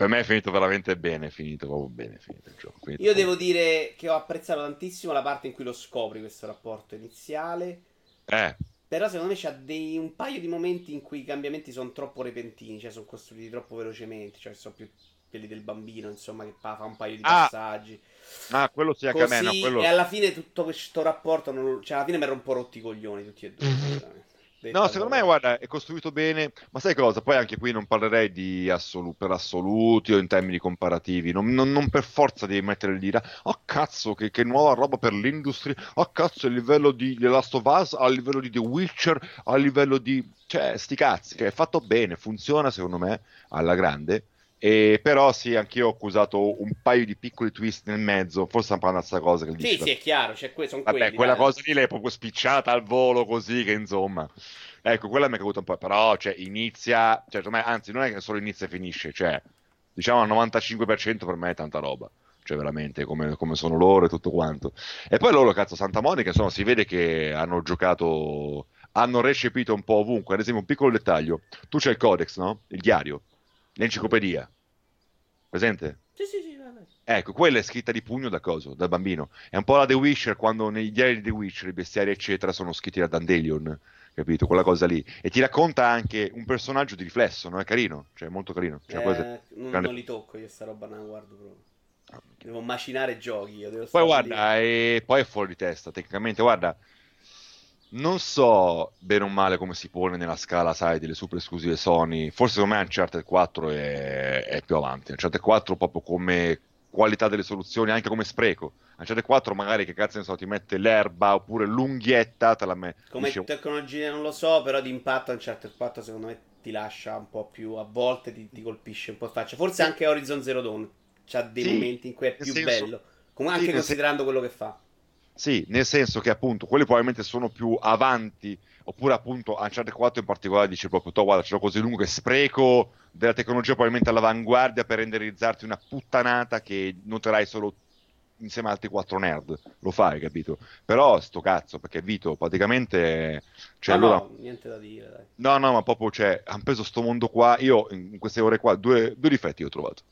per me è finito veramente bene, è finito proprio bene, finito il gioco. Finito Io devo dire che ho apprezzato tantissimo la parte in cui lo scopri questo rapporto iniziale. Eh. Però secondo me c'ha dei, un paio di momenti in cui i cambiamenti sono troppo repentini, cioè sono costruiti troppo velocemente, cioè sono più quelli del bambino, insomma, che fa un paio di ah. passaggi. Ah, quello anche Così, a me. No, quello... E alla fine tutto questo rapporto, non... cioè alla fine mi ero un po' rotti i coglioni tutti e due. No, secondo me, guarda, è costruito bene, ma sai cosa? Poi anche qui non parlerei di assolu- per assoluti o in termini comparativi, non, non, non per forza devi mettere lì, oh cazzo, che, che, nuova roba per l'industria, oh cazzo, a livello di The Last of Us, a livello di The Witcher, a livello di... cioè, sti cazzi, che è fatto bene, funziona secondo me alla grande, e però sì, anch'io ho accusato un paio di piccoli twist nel mezzo, forse un po' una cosa che Sì, dice, sì, è chiaro, cioè, que- sono Vabbè, quelli, quella dai. cosa lì l'hai proprio spicciata al volo così che insomma... Ecco, quella mi è caduta un po', però cioè, inizia, cioè, me, anzi non è che solo inizia e finisce, cioè diciamo al 95% per me è tanta roba, cioè veramente come, come, sono loro e tutto quanto. E poi loro, cazzo, Santa Monica, insomma, si vede che hanno giocato, hanno recepito un po' ovunque, ad esempio un piccolo dettaglio, tu c'hai il codex, no? Il diario, l'enciclopedia, presente? Sì, sì, sì, vabbè. Ecco, quella è scritta di pugno da coso, dal bambino. È un po' la The Witcher, quando nei diari di The Witcher i bestiari eccetera sono scritti da Dandelion capito? Quella cosa lì. E ti racconta anche un personaggio di riflesso, no? È carino, cioè molto carino. Cioè, eh, non, grande... non, li tocco io sta roba, non guardo proprio. Devo macinare giochi. Io devo poi guarda, e poi è fuori di testa, tecnicamente, guarda. Non so bene o male come si pone nella scala, sai, delle super esclusive Sony. Forse secondo me Uncharted 4 è, è più avanti. Uncharted 4 proprio come qualità delle soluzioni, anche come spreco. Uncharted 4 magari che cazzo ne so, ti mette l'erba oppure l'unghietta, te la metti. Come dicevo... tecnologia non lo so, però di impatto Uncharted 4 secondo me ti lascia un po' più, a volte ti, ti colpisce un po' faccia. Forse anche Horizon Zero Dawn c'ha dei sì, momenti in cui è più senso... bello, Comunque anche sì, considerando quello che fa. Sì, nel senso che appunto quelli probabilmente sono più avanti, oppure appunto Uncharted 4 in particolare dice proprio, to guarda, ce l'ho così lungo che spreco della tecnologia probabilmente all'avanguardia per renderizzarti una puttanata che noterai solo insieme ad altri quattro nerd, lo fai, capito? Però sto cazzo, perché Vito praticamente... Cioè, no, allora... no, niente da dire, dai. No, no, ma proprio, cioè, hanno preso sto mondo qua, io in queste ore qua, due, due difetti ho trovato.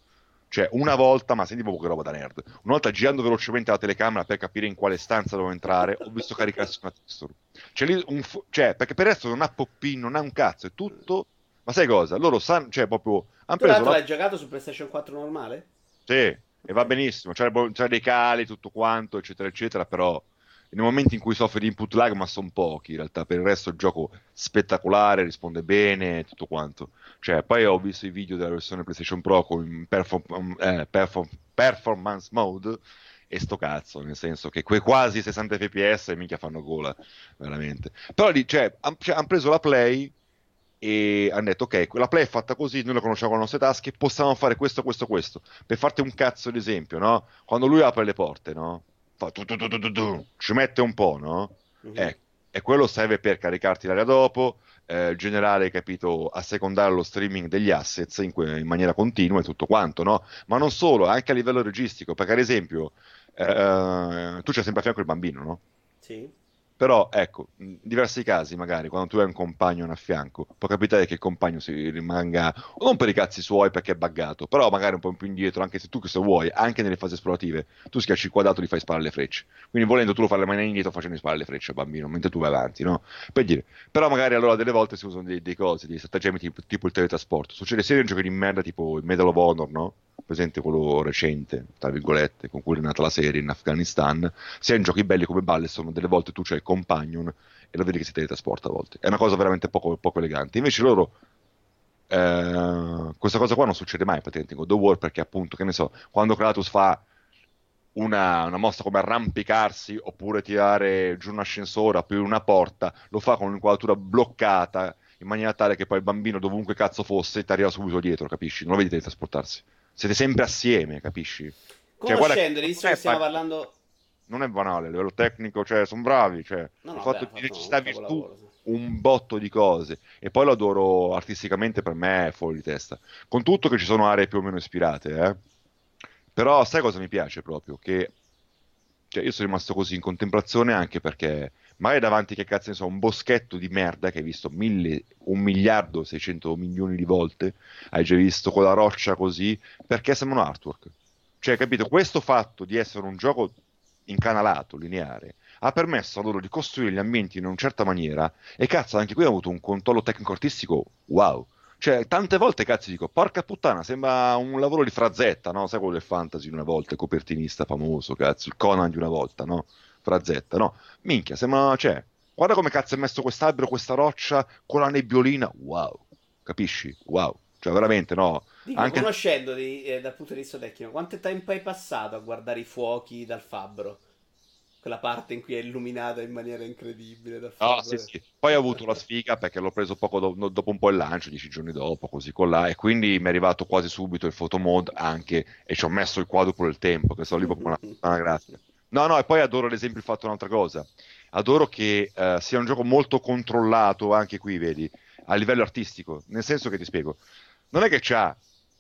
Cioè, una volta, ma senti proprio che roba da nerd, una volta girando velocemente la telecamera per capire in quale stanza devo entrare, ho visto caricarsi una texture. Cioè, un fu- cioè, perché per il resto non ha pop-in, non ha un cazzo, è tutto... Ma sai cosa? Loro sanno, cioè, proprio... Hanno preso la... l'hai giocato su PlayStation 4 normale? Sì, e va benissimo, c'è, c'è dei cali, tutto quanto, eccetera, eccetera, però nei momenti in cui soffre di input lag, ma sono pochi in realtà, per il resto il gioco spettacolare, risponde bene, tutto quanto. Cioè, poi ho visto i video della versione PlayStation Pro con perform- eh, perform- performance mode e sto cazzo, nel senso che quei quasi 60 fps minchia fanno gola, veramente. Però lì, cioè, hanno cioè, han preso la Play e hanno detto ok, quella play è fatta così, noi la conosciamo con le nostre tasche, possiamo fare questo, questo, questo. Per farti un cazzo di esempio, no? Quando lui apre le porte, no? Fa tu, tu, tu, ci mette un po', no? Mm-hmm. Eh, e quello serve per caricarti l'area dopo, eh, generare, capito, a lo streaming degli assets in, que- in, maniera continua e tutto quanto, no? Ma non solo, anche a livello registico, perché ad esempio eh, tu c'hai sempre a fianco il bambino, no? Sì. Però ecco, in diversi casi magari quando tu hai un compagno a fianco, può capitare che il compagno si rimanga non per i cazzi suoi perché è buggato, però magari un po' più indietro, anche se tu che se vuoi, anche nelle fasi esplorative, tu schiacci il quadrato e gli fai sparare le frecce. Quindi volendo tu lo fai le mani indietro facendo sparare le frecce al bambino, mentre tu vai avanti, no? Per dire. Però magari allora delle volte si usano dei, dei cose, dei stratagemmi tipo, tipo il teletrasporto. Succede sia in giochi di merda tipo il Medal of Honor, no? presente quello recente, tra virgolette, con cui è nata la serie in Afghanistan, sia in giochi belli come Balleston, delle volte tu c'hai companion e lo vedi che si teletrasporta a volte. È una cosa veramente poco, poco elegante. Invece loro eh, questa cosa qua non succede mai praticamente con The War perché appunto, che ne so, quando Kratos fa una, una, mossa come arrampicarsi oppure tirare giù un ascensore, aprire una porta, lo fa con un'inquadratura bloccata in maniera tale che poi il bambino dovunque cazzo fosse ti arriva subito dietro, capisci? Non lo vedi teletrasportarsi siete sempre assieme, capisci? Conoscendoli, cioè, visto che stiamo par- parlando... Non è banale, a livello tecnico, cioè, sono bravi, cioè, no, no, fatto beh, di necessità virtù un botto di cose e poi lo adoro artisticamente per me è fuori di testa con tutto che ci sono aree più o meno ispirate eh? però sai cosa mi piace proprio che Cioè, io sono rimasto così in contemplazione anche perché magari davanti che cazzo ne so, un boschetto di merda che hai visto mille, un miliardo, 600 milioni di volte, hai già visto con la roccia così, perché sembra un artwork. Cioè, capito? Questo fatto di essere un gioco incanalato, lineare, ha permesso a loro di costruire gli ambienti in una certa maniera e cazzo, anche qui ha avuto un controllo tecnico-artistico wow. Cioè, tante volte cazzo dico, porca puttana, sembra un lavoro di Frazzetta, no? Sai quello del fantasy di una volta, il copertinista famoso, cazzo, il Conan di una volta, no? Frazzetta, no? Minchia, sembra, cioè, guarda come cazzo è messo quest'albero, questa roccia con la nebbiolina, wow, capisci? Wow, cioè veramente, no? Dico, Anche... conoscendoti eh, dal punto di vista tecnico, quanto tempo hai passato a guardare i fuochi dal fabbro? quella parte in cui è illuminata in maniera incredibile. Da oh, sì, sì. Poi ho avuto la sfiga perché l'ho preso poco do- dopo un po' il lancio, dieci giorni dopo, così con là, e quindi mi è arrivato quasi subito il photo mode anche, e ci ho messo il quadruplo del tempo, che sono lì proprio una, una grafica. No, no, e poi adoro ad esempio il fatto un'altra cosa. Adoro che uh, sia un gioco molto controllato, anche qui, vedi, a livello artistico, nel senso che ti spiego, non è che c'ha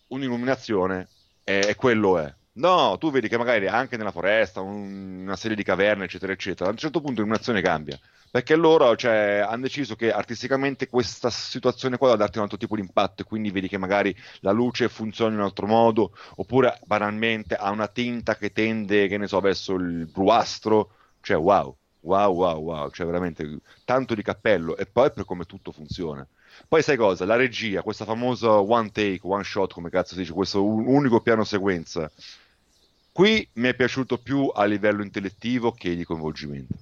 un'illuminazione e, e quello è No, tu vedi che magari anche nella foresta, un, una serie di caverne, eccetera, eccetera, a un certo punto l'illuminazione cambia. Perché loro cioè, hanno deciso che artisticamente questa situazione qua deve darti un altro tipo di impatto, e quindi vedi che magari la luce funziona in un altro modo, oppure banalmente ha una tinta che tende, che ne so, verso il bluastro. Cioè, wow, wow, wow, wow, cioè veramente tanto di cappello. E poi per come tutto funziona. Poi sai cosa? La regia, questa famosa one take, one shot, come cazzo si dice, questo unico piano sequenza Qui mi è piaciuto più a livello intellettivo che di coinvolgimento.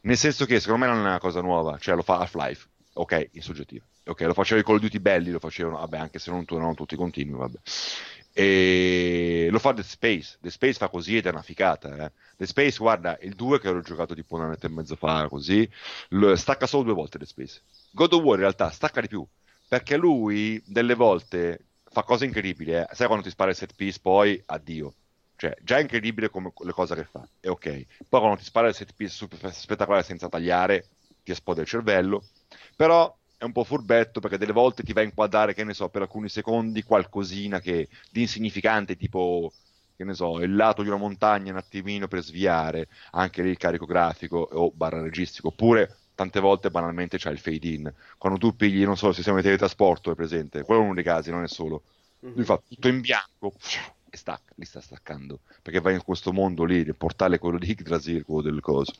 Nel senso che secondo me non è una cosa nuova, cioè lo fa Half-Life, ok, in soggettiva. Ok, lo faceva i Call of Duty belli, lo facevano, vabbè, anche se non tornano tutti continui, vabbè. E lo fa The Space, The Space fa così ed è una ficata. Eh. The Space, guarda, il 2 che ero giocato tipo una metta e mezzo fa, così, lo, stacca solo due volte The Space. God of War in realtà stacca di più, perché lui delle volte fa cose incredibili, eh. sai quando ti spara il set piece, poi addio cioè, già è incredibile come le cose che fa, è ok. Poi quando ti spara il set piece super spettacolare senza tagliare, ti esplode il cervello. Però è un po' furbetto perché delle volte ti va a inquadrare, che ne so, per alcuni secondi qualcosina che di insignificante, tipo, che ne so, il lato di una montagna un attimino per sviare anche lì il carico grafico o barra registico. Oppure tante volte banalmente c'è il fade in. Quando tu pigli, non so, il sistema di teletrasporto è presente, quello è uno dei casi, non è solo. Lui mm-hmm. fa tutto in bianco stacca, li sta staccando, perché vai in questo mondo lì, il portale quello di Yggdrasil, quello del coso,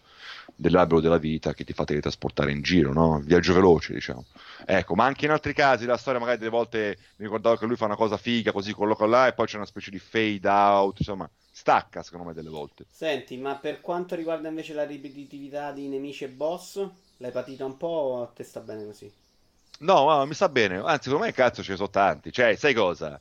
dell'albero della vita che ti fa teletrasportare in giro, no? Viaggio veloce, diciamo. Ecco, ma anche in altri casi la storia magari delle volte mi ricordavo che lui fa una cosa figa, così colloca là e poi c'è una specie di fade out, insomma, stacca secondo me delle volte. Senti, ma per quanto riguarda invece la ripetitività di nemici e boss, l'hai patita un po' o a te sta bene così? No, ma mi sta bene, anzi, secondo me cazzo ce ne sono tanti, cioè, sai cosa?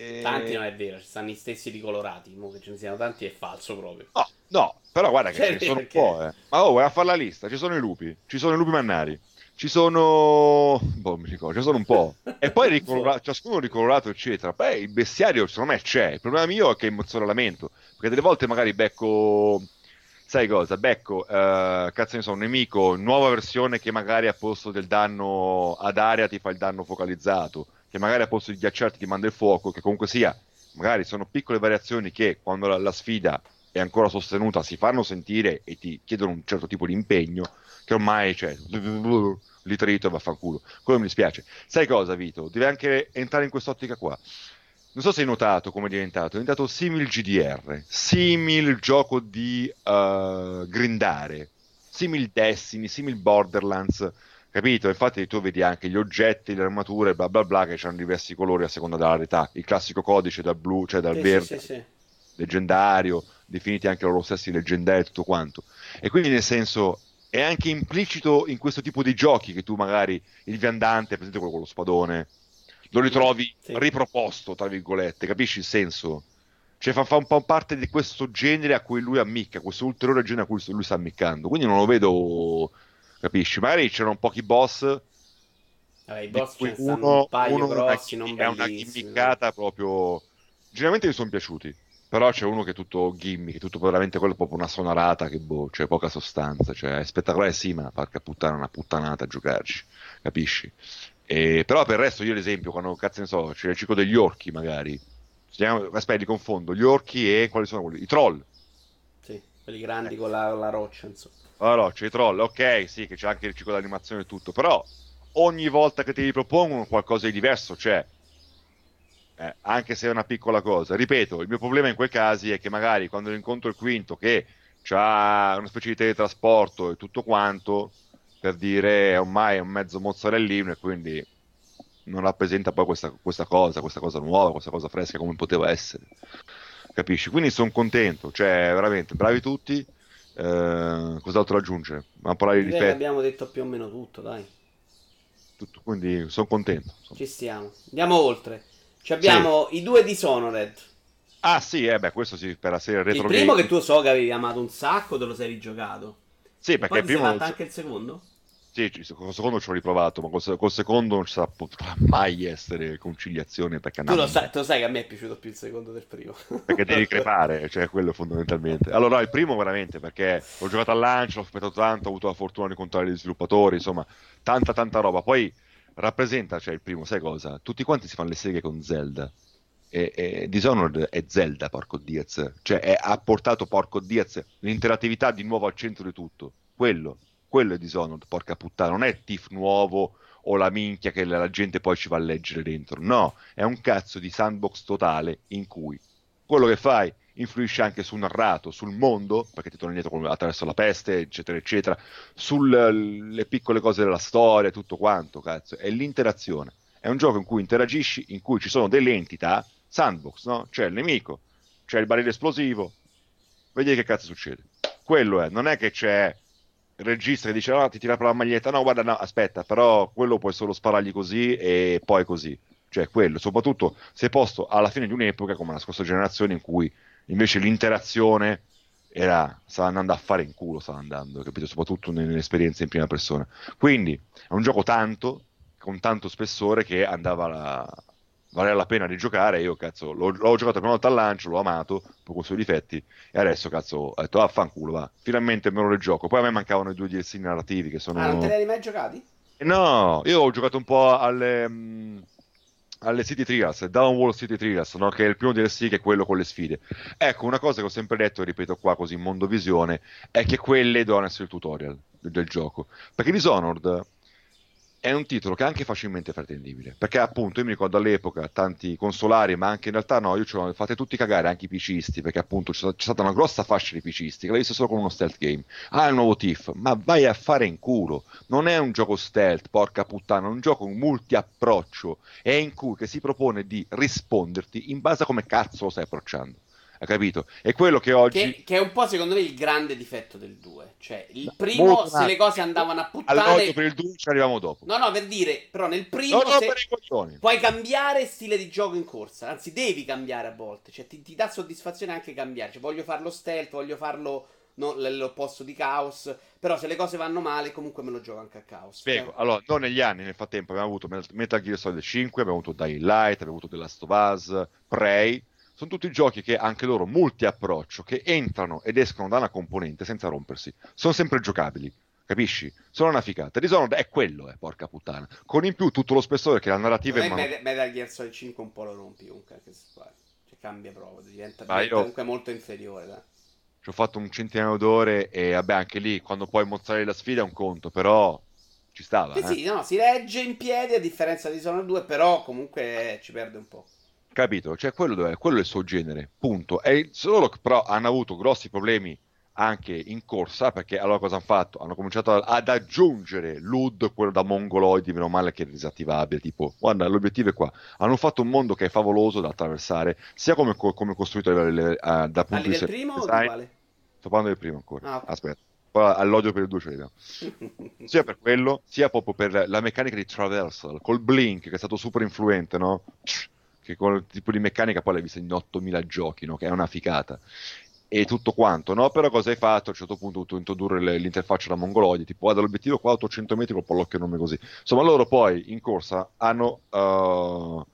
E... Tanti non è vero, ci stanno i stessi ricolorati. Mo che ce ne siano tanti è falso proprio. No, no, però guarda che cioè, ce ne sono perché... un po'. Eh. Ma oh, vai a fare la lista. Ci sono i lupi, ci sono i lupi mannari, ci sono. Boh, mi ricordo, ci sono un po'. e poi ricolora... ciascuno ricolorato, eccetera. Poi il bestiario, secondo me, c'è. Il problema mio è che è emozionamento. Perché delle volte magari becco. Sai cosa? Becco, uh, cazzo ne so, un nemico, nuova versione che magari a posto del danno ad area ti fa il danno focalizzato che magari a posto di ghiacciarti ti manda il fuoco, che comunque sia, magari sono piccole variazioni che quando la, la sfida è ancora sostenuta si fanno sentire e ti chiedono un certo tipo di impegno che ormai cioè, li trito e vaffanculo. Quello mi dispiace. Sai cosa, Vito? Devi anche entrare in quest'ottica qua. Non so se hai notato come è diventato, è diventato simil GDR, simil gioco di uh, grindare, simil Destiny, simil Borderlands Capito? Infatti tu vedi anche gli oggetti, le armature, bla bla bla, che hanno diversi colori a seconda della rarità. Il classico codice dal blu, cioè dal sì, verde, sì, sì, leggendario, definiti anche loro stessi leggendari e tutto quanto. E quindi nel senso è anche implicito in questo tipo di giochi che tu magari il viandante, per esempio quello con lo spadone, lo ritrovi riproposto, tra virgolette, capisci il senso? Cioè fa, fa, un po' parte di questo genere a cui lui ammicca, questo ulteriore genere a cui lui sta ammiccando. Quindi non lo vedo capisci? Magari c'erano pochi boss. Vabbè, i boss ce uno, un paio uno grossi, non è una gimmickata proprio. Generalmente mi sono piaciuti. Però c'è uno che è tutto gimmick, tutto veramente quello proprio una sonarata che boh, c'è poca sostanza, cioè è spettacolare sì, ma porca puttana, una puttanata a giocarci, capisci? E, però per il resto io ad esempio, quando cazzo ne so, c'è il ciclo degli orchi magari, aspetta li confondo, gli orchi e quali sono quelli? I troll, sì. Quelli grandi con la, la roccia, insomma. La roccia, i troll, ok, sì, che c'è anche il ciclo d'animazione e tutto, però ogni volta che ti ripropongono qualcosa di diverso c'è. Eh, anche se è una piccola cosa. Ripeto, il mio problema in quei casi è che magari quando incontro il quinto che ha una specie di teletrasporto e tutto quanto, per dire ormai è un mezzo mozzarellino e quindi non rappresenta poi questa, questa, cosa, questa cosa nuova, questa cosa fresca come poteva essere. Capisci? Quindi sono contento, cioè veramente bravi tutti. Eh, cos'altro aggiungere? Ma parlare di Abbiamo detto più o meno tutto, dai. Tutto, quindi sono contento. Insomma. Ci stiamo. Andiamo oltre. Ci abbiamo sì. i due Dishonored. Ah sì, eh beh, questo sì, per la serie retro. Il primo game. che tu so che avevi amato un sacco, te lo sei rigiocato. Sì, perché il primo... anche il secondo? Sì, col secondo ci ho riprovato, ma col, col secondo non ci sarà, potrà mai essere conciliazione. Perché tu lo sai, tu sai che a me è piaciuto più il secondo del primo. Perché devi crepare, cioè quello fondamentalmente. Allora, il primo veramente, perché l'ho giocato al lancio, l'ho aspettato tanto, ho avuto la fortuna di incontrare gli sviluppatori, insomma, tanta tanta roba. Poi rappresenta, cioè il primo, sai cosa? Tutti quanti si fanno le seghe con Zelda. E, e Dishonored è Zelda, porco Diaz. Cioè, è, ha portato, porco Diaz, l'interattività di nuovo al centro di tutto. Quello quello è Dishonored, porca puttana, non è Tiff nuovo o la minchia che la gente poi ci va a leggere dentro, no, è un cazzo di sandbox totale in cui quello che fai influisce anche sul narrato, sul mondo, perché ti torni indietro attraverso la peste, eccetera, eccetera, sulle piccole cose della storia, tutto quanto, cazzo, è l'interazione. È un gioco in cui interagisci, in cui ci sono delle entità, sandbox, no? C'è il nemico, c'è il barile esplosivo, vedi che cazzo succede. Quello è, non è che c'è il regista che dice no, ti tira per la maglietta, no guarda no aspetta, però quello puoi solo sparargli così e poi così, cioè quello, soprattutto se posto alla fine di un'epoca come la scorsa generazione in cui invece l'interazione era, stava andando a fare in culo, stava andando, capito? Soprattutto nell'esperienza in prima persona. Quindi è un gioco tanto, con tanto spessore che andava la, valeva la pena di giocare. Io, cazzo, l'ho, l'ho giocato prima volta al lancio, l'ho amato, poi con i suoi difetti, e adesso, cazzo, ho detto, affanculo, va, finalmente me lo rigioco. Poi a me mancavano i due DLC narrativi che sono... Ah, non te li hai mai giocati? No, io ho giocato un po' alle... Mh, alle City Trials, Downwall City Trials, no? che è il primo DLC che è quello con le sfide. Ecco, una cosa che ho sempre detto e ripeto qua così in mondo visione, è che quelle devono essere il tutorial del, del gioco. Perché Dishonored è un titolo che è anche facilmente pretendibile perché appunto io mi ricordo all'epoca tanti consolari ma anche in realtà no io ce l'ho fate tutti cagare anche i PCisti perché appunto c'è, stata una grossa fascia di PCisti che l'ho visto solo con uno stealth game. Ah il nuovo TIFF ma vai a fare in culo. Non è un gioco stealth porca puttana è un gioco multi approccio è in cui che si propone di risponderti in base a come cazzo lo stai approcciando hai capito? È quello che oggi. Che, che, è un po', secondo me, il grande difetto del 2. Cioè, il primo, Molto se le cose andavano a puttane. All'odio per il 2 ci arriviamo dopo. No, no, per dire, però nel primo. No, no, puoi cambiare stile di gioco in corsa. Anzi, devi cambiare a volte. Cioè, ti, ti dà soddisfazione anche cambiare. Cioè, voglio farlo stealth, voglio farlo. No, l'opposto di caos. Però se le cose vanno male, comunque me lo gioco anche a caos. Spiego. Cioè... Allora, noi negli anni, nel frattempo, abbiamo avuto Metal Gear Solid 5, abbiamo avuto Dying Light, abbiamo avuto The Last of Us, Prey sono tutti giochi che anche loro multi-approccio, che entrano ed escono da una componente senza rompersi. Sono sempre giocabili, capisci? Sono una figata. Dishonored è quello, eh, porca puttana. Con in più tutto lo spessore che la narrativa è... Man... Metal Gear Solid 5 un po' lo rompi comunque, anche se cioè, cambia proprio, diventa, io... comunque molto inferiore, dai. Ci ho fatto un centinaio d'ore e vabbè anche lì quando puoi mostrare la sfida è un conto, però ci stava. Sì, eh. sì, no, si regge in piedi a differenza di Dishonored 2, però comunque ci perde un po'. Capito? Cioè, quello, dov'è? quello è il suo genere, punto. E solo che però hanno avuto grossi problemi anche in corsa, perché allora cosa hanno fatto? Hanno cominciato ad aggiungere l'UD, quello da mongoloidi, meno male che è disattivabile, tipo, guarda, l'obiettivo è qua. Hanno fatto un mondo che è favoloso da attraversare, sia come, come costruito le, le, uh, da punto di vista... del primo design. o quale? Sto parlando del primo ancora, ah, aspetta. Poi all'odio per il 2 ce l'abbiamo. sia per quello, sia proprio per la meccanica di traversal, col blink, che è stato super influente, no? Che quel tipo di meccanica poi l'hai vista in 8000 giochi, no? che è una ficata. E tutto quanto, no? Però cosa hai fatto? A un certo punto dovuto introdurre le, l'interfaccia da mongoloidi, tipo guarda l'obiettivo qua 800 metri col pallocchio nome così. Insomma, loro poi in corsa hanno uh,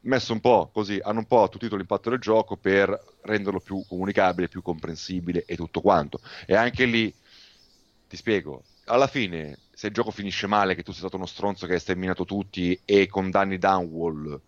messo un po' così, hanno un po' attutito l'impatto del gioco per renderlo più comunicabile, più comprensibile e tutto quanto. E anche lì, ti spiego, alla fine, se il gioco finisce male, che tu sei stato uno stronzo che hai sterminato tutti e condanni Downwall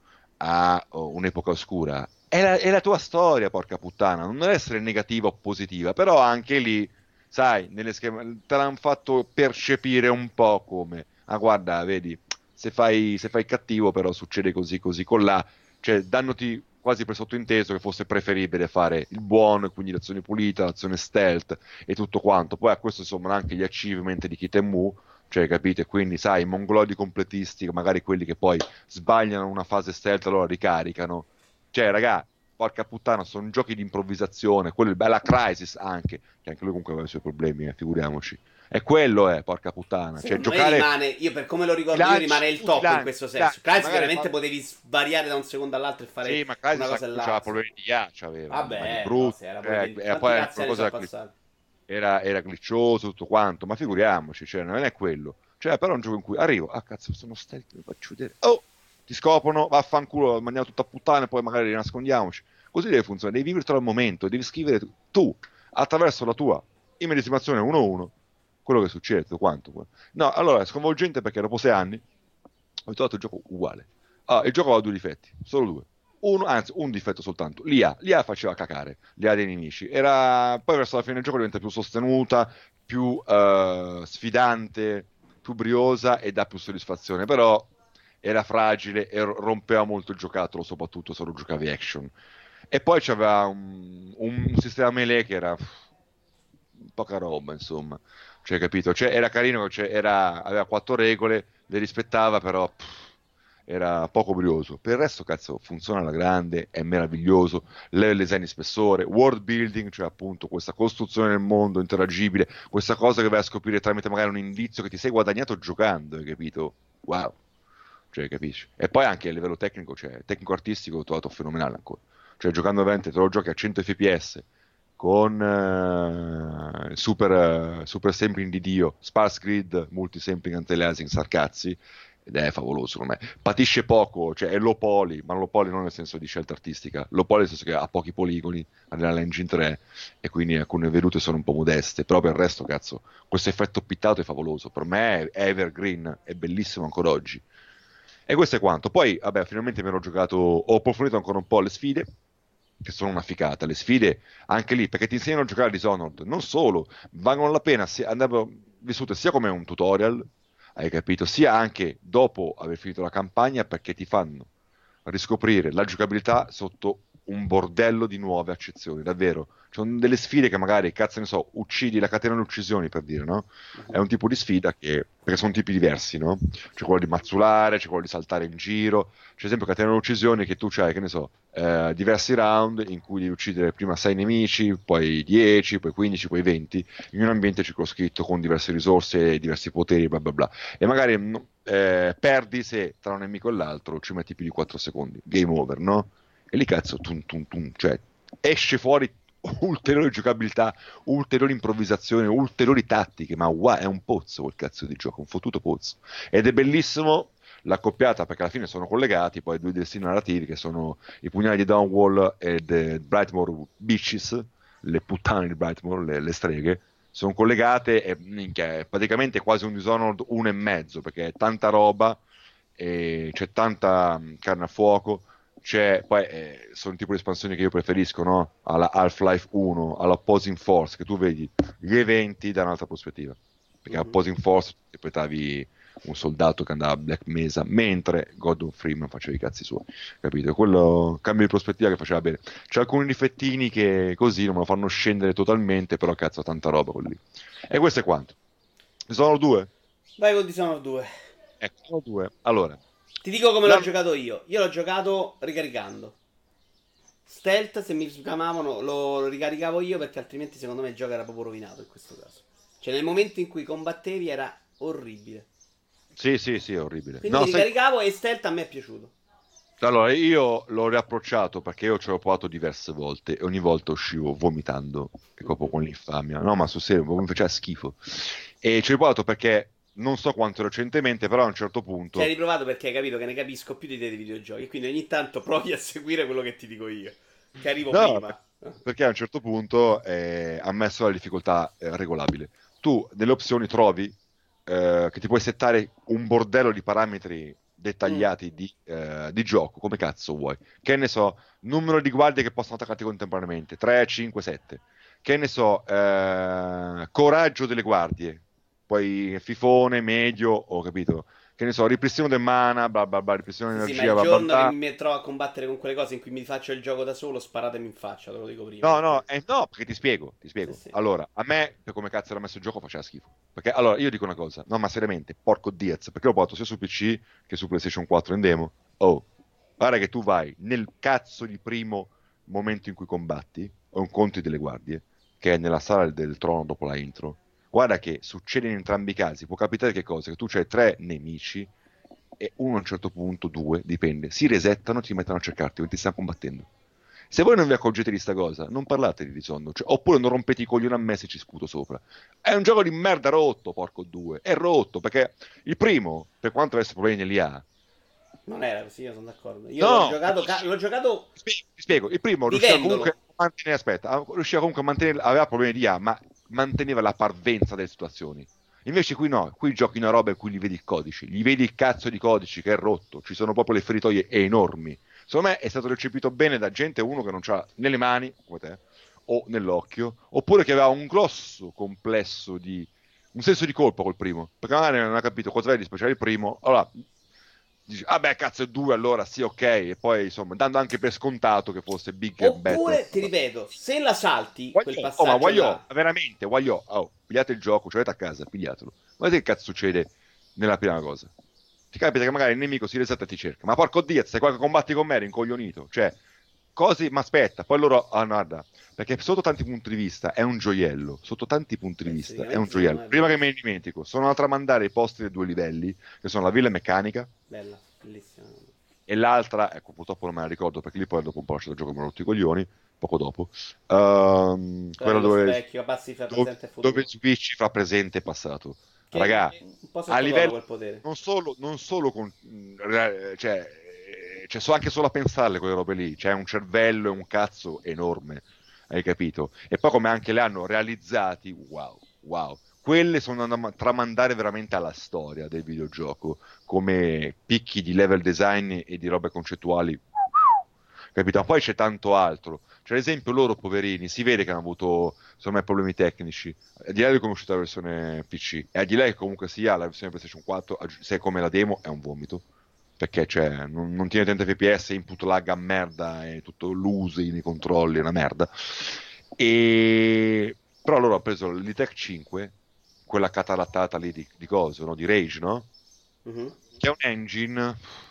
a un'epoca oscura, è la, è la tua storia, porca puttana, non deve essere negativa o positiva, però anche lì, sai, nelle scheme, te l'hanno fatto percepire un po' come, ah guarda, vedi, se fai, se fai cattivo però succede così, così, con là, cioè dannoti quasi per sottointeso che fosse preferibile fare il buono quindi l'azione pulita, l'azione stealth e tutto quanto. Poi a questo insomma anche gli achievement di Kitemu, cioè capite? Quindi sai, i mongolodi completisti, magari quelli che poi sbagliano una fase stealth allora ricaricano. Cioè, raga, porca puttana, sono giochi di improvvisazione, quello è bella Crisis anche, che anche lui comunque aveva i suoi problemi, eh, figuriamoci. E quello è, porca puttana. Cioè, giocare... rimane, io per come lo ricordo, io rimane il top in questo senso. Crysis veramente fa... potevi svariare da un secondo all'altro e fare sì, ma una cosa all'altra. C'aveva problemi di ghiaccio, aveva. Vabbè, brutti, no, era eh, e poi era qualcosa gli... era, era glitchoso, tutto quanto, ma figuriamoci, cioè, non è quello. Cioè, però è un gioco in cui arrivo, ah cazzo, sono stealth, mi faccio vedere. Oh, ti scoprono, vaffanculo, mandiamo tutta puttana e poi magari nascondiamoci. Così deve funzionare, devi vivere al momento, devi scrivere tu, attraverso la tua immedesimazione 1-1 quello che succede, tutto quanto. No, allora è sconvolgente perché dopo sei anni ho trovato il gioco uguale. Ah, il gioco aveva due difetti, solo due. Uno, anzi, un difetto soltanto. L'IA, l'IA faceva cacare, l'IA dei nemici. Era, poi verso la fine del gioco diventa più sostenuta, più uh, sfidante, più briosa e dà più soddisfazione. Però era fragile e rompeva molto il giocattolo, soprattutto se lo giocavi action. E poi c'aveva un, un sistema melee che era poca roba, insomma cioè, capito? Cioè, era carino, cioè, era, aveva quattro regole, le rispettava, però pff, era poco brioso. Per il resto, cazzo, funziona alla grande, è meraviglioso. Level design spessore, world building, cioè appunto questa costruzione del mondo interagibile, questa cosa che vai a scoprire tramite magari un indizio che ti sei guadagnato giocando, hai capito? Wow. Cioè, capisci? E poi anche a livello tecnico, cioè, tecnico-artistico, l'ho trovato fenomenale ancora. Cioè, giocando veramente, te lo giochi a 100 fps con uh, super, uh, super sampling di Dio, sparse grid, multisampling anti-aliasing, sarcazzi, ed è favoloso secondo me. Patisce poco, cioè è low poly, ma low poly non nel senso di scelta artistica, low poly nel senso che ha pochi poligoni, nell'engine 3 e quindi alcune vedute sono un po' modeste, però per il resto cazzo, questo effetto pittato è favoloso, per me è evergreen, è bellissimo ancora oggi. E questo è quanto. Poi, vabbè, finalmente mi ero giocato, ho approfondito ancora un po' le sfide, che sono una ficata. Le sfide anche lì perché ti insegnano a giocare a Dishonored, non solo, valgono la pena se andrebbero vissute sia come un tutorial, hai capito, sia anche dopo aver finito la campagna perché ti fanno riscoprire la giocabilità sotto un bordello di nuove accezioni, davvero. Ci sono delle sfide che magari, cazzo ne so, uccidi la catena delle uccisioni per dire, no? È un tipo di sfida che, perché sono tipi diversi, no? C'è quello di mazzulare, c'è quello di saltare in giro, c'è esempio catena delle uccisioni che tu c'hai, che ne so, eh, diversi round in cui devi uccidere prima 6 nemici, poi 10, poi 15, poi 20, in un ambiente circoscritto con diverse risorse, diversi poteri, bla bla bla. E magari eh, perdi se tra un nemico e l'altro ci metti più di 4 secondi, game over, no? E lì cazzo, tum, tum, tum, cioè esce fuori ulteriore giocabilità, ulteriori improvvisazioni, ulteriori tattiche, ma wow, è un pozzo quel cazzo di gioco, un fottuto pozzo. Ed è bellissimo l'accoppiata perché alla fine sono collegati poi due destini narrativi che sono i pugnali di Downwall e The Brightmore Beaches, le puttane di Brightmore, le, le streghe, sono collegate e minchia, è praticamente quasi un Dishonored uno e mezzo perché è tanta roba, e c'è tanta carne a fuoco c'è, poi eh, sono il tipo di espansioni che io preferisco, no? Alla Half-Life 1, alla Opposing Force, che tu vedi gli eventi da un'altra prospettiva. Perché mm-hmm. Opposing Force interpretavi un soldato che andava a Black Mesa, mentre Gordon Freeman faceva i cazzi suoi, capito? Quello cambio di prospettiva che faceva bene. C'è alcuni difettini che così non me lo fanno scendere totalmente, però cazzo, tanta roba quello lì. E questo è quanto. Dishonored 2? Vai con Dishonored 2. Ecco, 2. Allora, ti dico come la... l'ho giocato io. Io l'ho giocato ricaricando. Stealth, se mi chiamavano, lo ricaricavo io perché altrimenti secondo me il gioco era proprio rovinato in questo caso. Cioè nel momento in cui combattevi era orribile. Sì, sì, sì, è orribile. Quindi no, ricaricavo sei... e Stealth a me è piaciuto. Allora, io l'ho riapprocciato perché io ci ho provato diverse volte e ogni volta uscivo vomitando, proprio con l'infamia. No, ma su serio, mi faceva schifo. E ci ho provato perché non so quanto recentemente, però a un certo punto. Ci hai riprovato perché hai capito che ne capisco più di te dei videogiochi. Quindi ogni tanto provi a seguire quello che ti dico io. Che arrivo no, prima. Perché a un certo punto è ammesso la difficoltà eh, regolabile. Tu nelle opzioni trovi eh, che ti puoi settare un bordello di parametri dettagliati mm. di, eh, di, gioco, come cazzo vuoi? Che ne so, numero di guardie che possono attaccarti contemporaneamente, 3, 5, 7. Che ne so, eh, coraggio delle guardie, poi fifone, medio, ho capito che ne so, ripristino del mana, bla bla bla, ripristino sì, dell'energia. Sì, ma il giorno bla, bla. che mi trovo a combattere con quelle cose in cui mi faccio il gioco da solo, sparatemi in faccia, te lo dico prima. No, no, eh, no, perché ti spiego, ti spiego. Sì, sì. Allora, a me, per come cazzo era messo il gioco, faceva schifo. Perché, allora, io dico una cosa, no, ma seriamente, porco Diaz, perché l'ho portato sia su PC che su PlayStation 4 in demo. Oh, guarda che tu vai nel cazzo di primo momento in cui combatti, o un conto delle guardie, che è nella sala del trono dopo la intro. Guarda che succede in entrambi i casi, può capitare che cosa? Che tu c'hai tre nemici e uno a un certo punto, due, dipende, si resettano e ti mettono a cercarti o ti stanno combattendo. Se voi non vi accorgete di sta cosa, non parlate di Rizondo, cioè, oppure non rompete i coglioni a me se ci sputo sopra. È un gioco di merda rotto, porco due. È rotto, perché il primo, per quanto avesse problemi nell'IA, non era così, io sono d'accordo. Io no, l'ho giocato, ca- l'ho giocato... Ti spiego, il primo riusciva comunque a mantenere, aspetta, riusciva comunque a mantenere, aveva problemi di IA, ma manteneva la parvenza delle situazioni. Invece qui no, qui giochi una roba in cui gli vedi il codice, gli vedi il cazzo di codici che è rotto, ci sono proprio le feritoie enormi. Secondo me è stato recepito bene da gente, uno che non c'ha nelle mani, come te, o nell'occhio, oppure che aveva un grosso complesso di... un senso di colpa col primo, perché magari non ha capito cosa è di speciale il primo, allora dici, ah beh, cazzo è due, allora sì, ok, e poi insomma, dando anche per scontato che fosse big Oppure, and Oppure, ti ripeto, se la salti voglio, quel passaggio Oh, ma là... veramente, voglio, oh, pigliate il gioco, ce l'avete a casa, pigliatelo. Guardate che cazzo succede nella prima cosa. Ti capita che magari il nemico si resetta e ti cerca, ma porco Dio, qua che combatti con me, eri incoglionito, cioè, cose, ma aspetta, poi loro, ah guarda, perché sotto tanti punti di vista è un gioiello, sotto tanti punti di eh vista sì, è un gioiello. Prima che me ne dimentico, sono a tramandare i posti dei due livelli, che sono la villa meccanica. Bella Bellissima. E l'altra, ecco, purtroppo non me la ricordo perché lì poi dopo un po' c'è il gioco mi ha rotto i coglioni, poco dopo. Um, quella dove, specchio, dove, dove Switch fa presente e passato. Che Raga, a livello non solo, non solo con, cioè, cioè so anche solo a pensarle quelle robe lì, c'è un cervello e un cazzo enorme, hai capito? E poi come anche le hanno realizzati, wow, wow quelle sono da tramandare veramente alla storia del videogioco come picchi di level design e di robe concettuali capito? Poi c'è tanto altro. Cioè, ad esempio, loro poverini si vede che hanno avuto secondo problemi tecnici. Di là di come è uscita la versione PC, e al di là che comunque sia la versione PlayStation 4, se è come la demo, è un vomito. Perché cioè, non, non tiene 30 fps, input lag a merda, e tutto l'usi nei controlli, è una merda. E... Però loro hanno preso l'Elitech 5 quella catarattata lì di, di coso, no? di Rage, no? Mm-hmm. Che è un engine.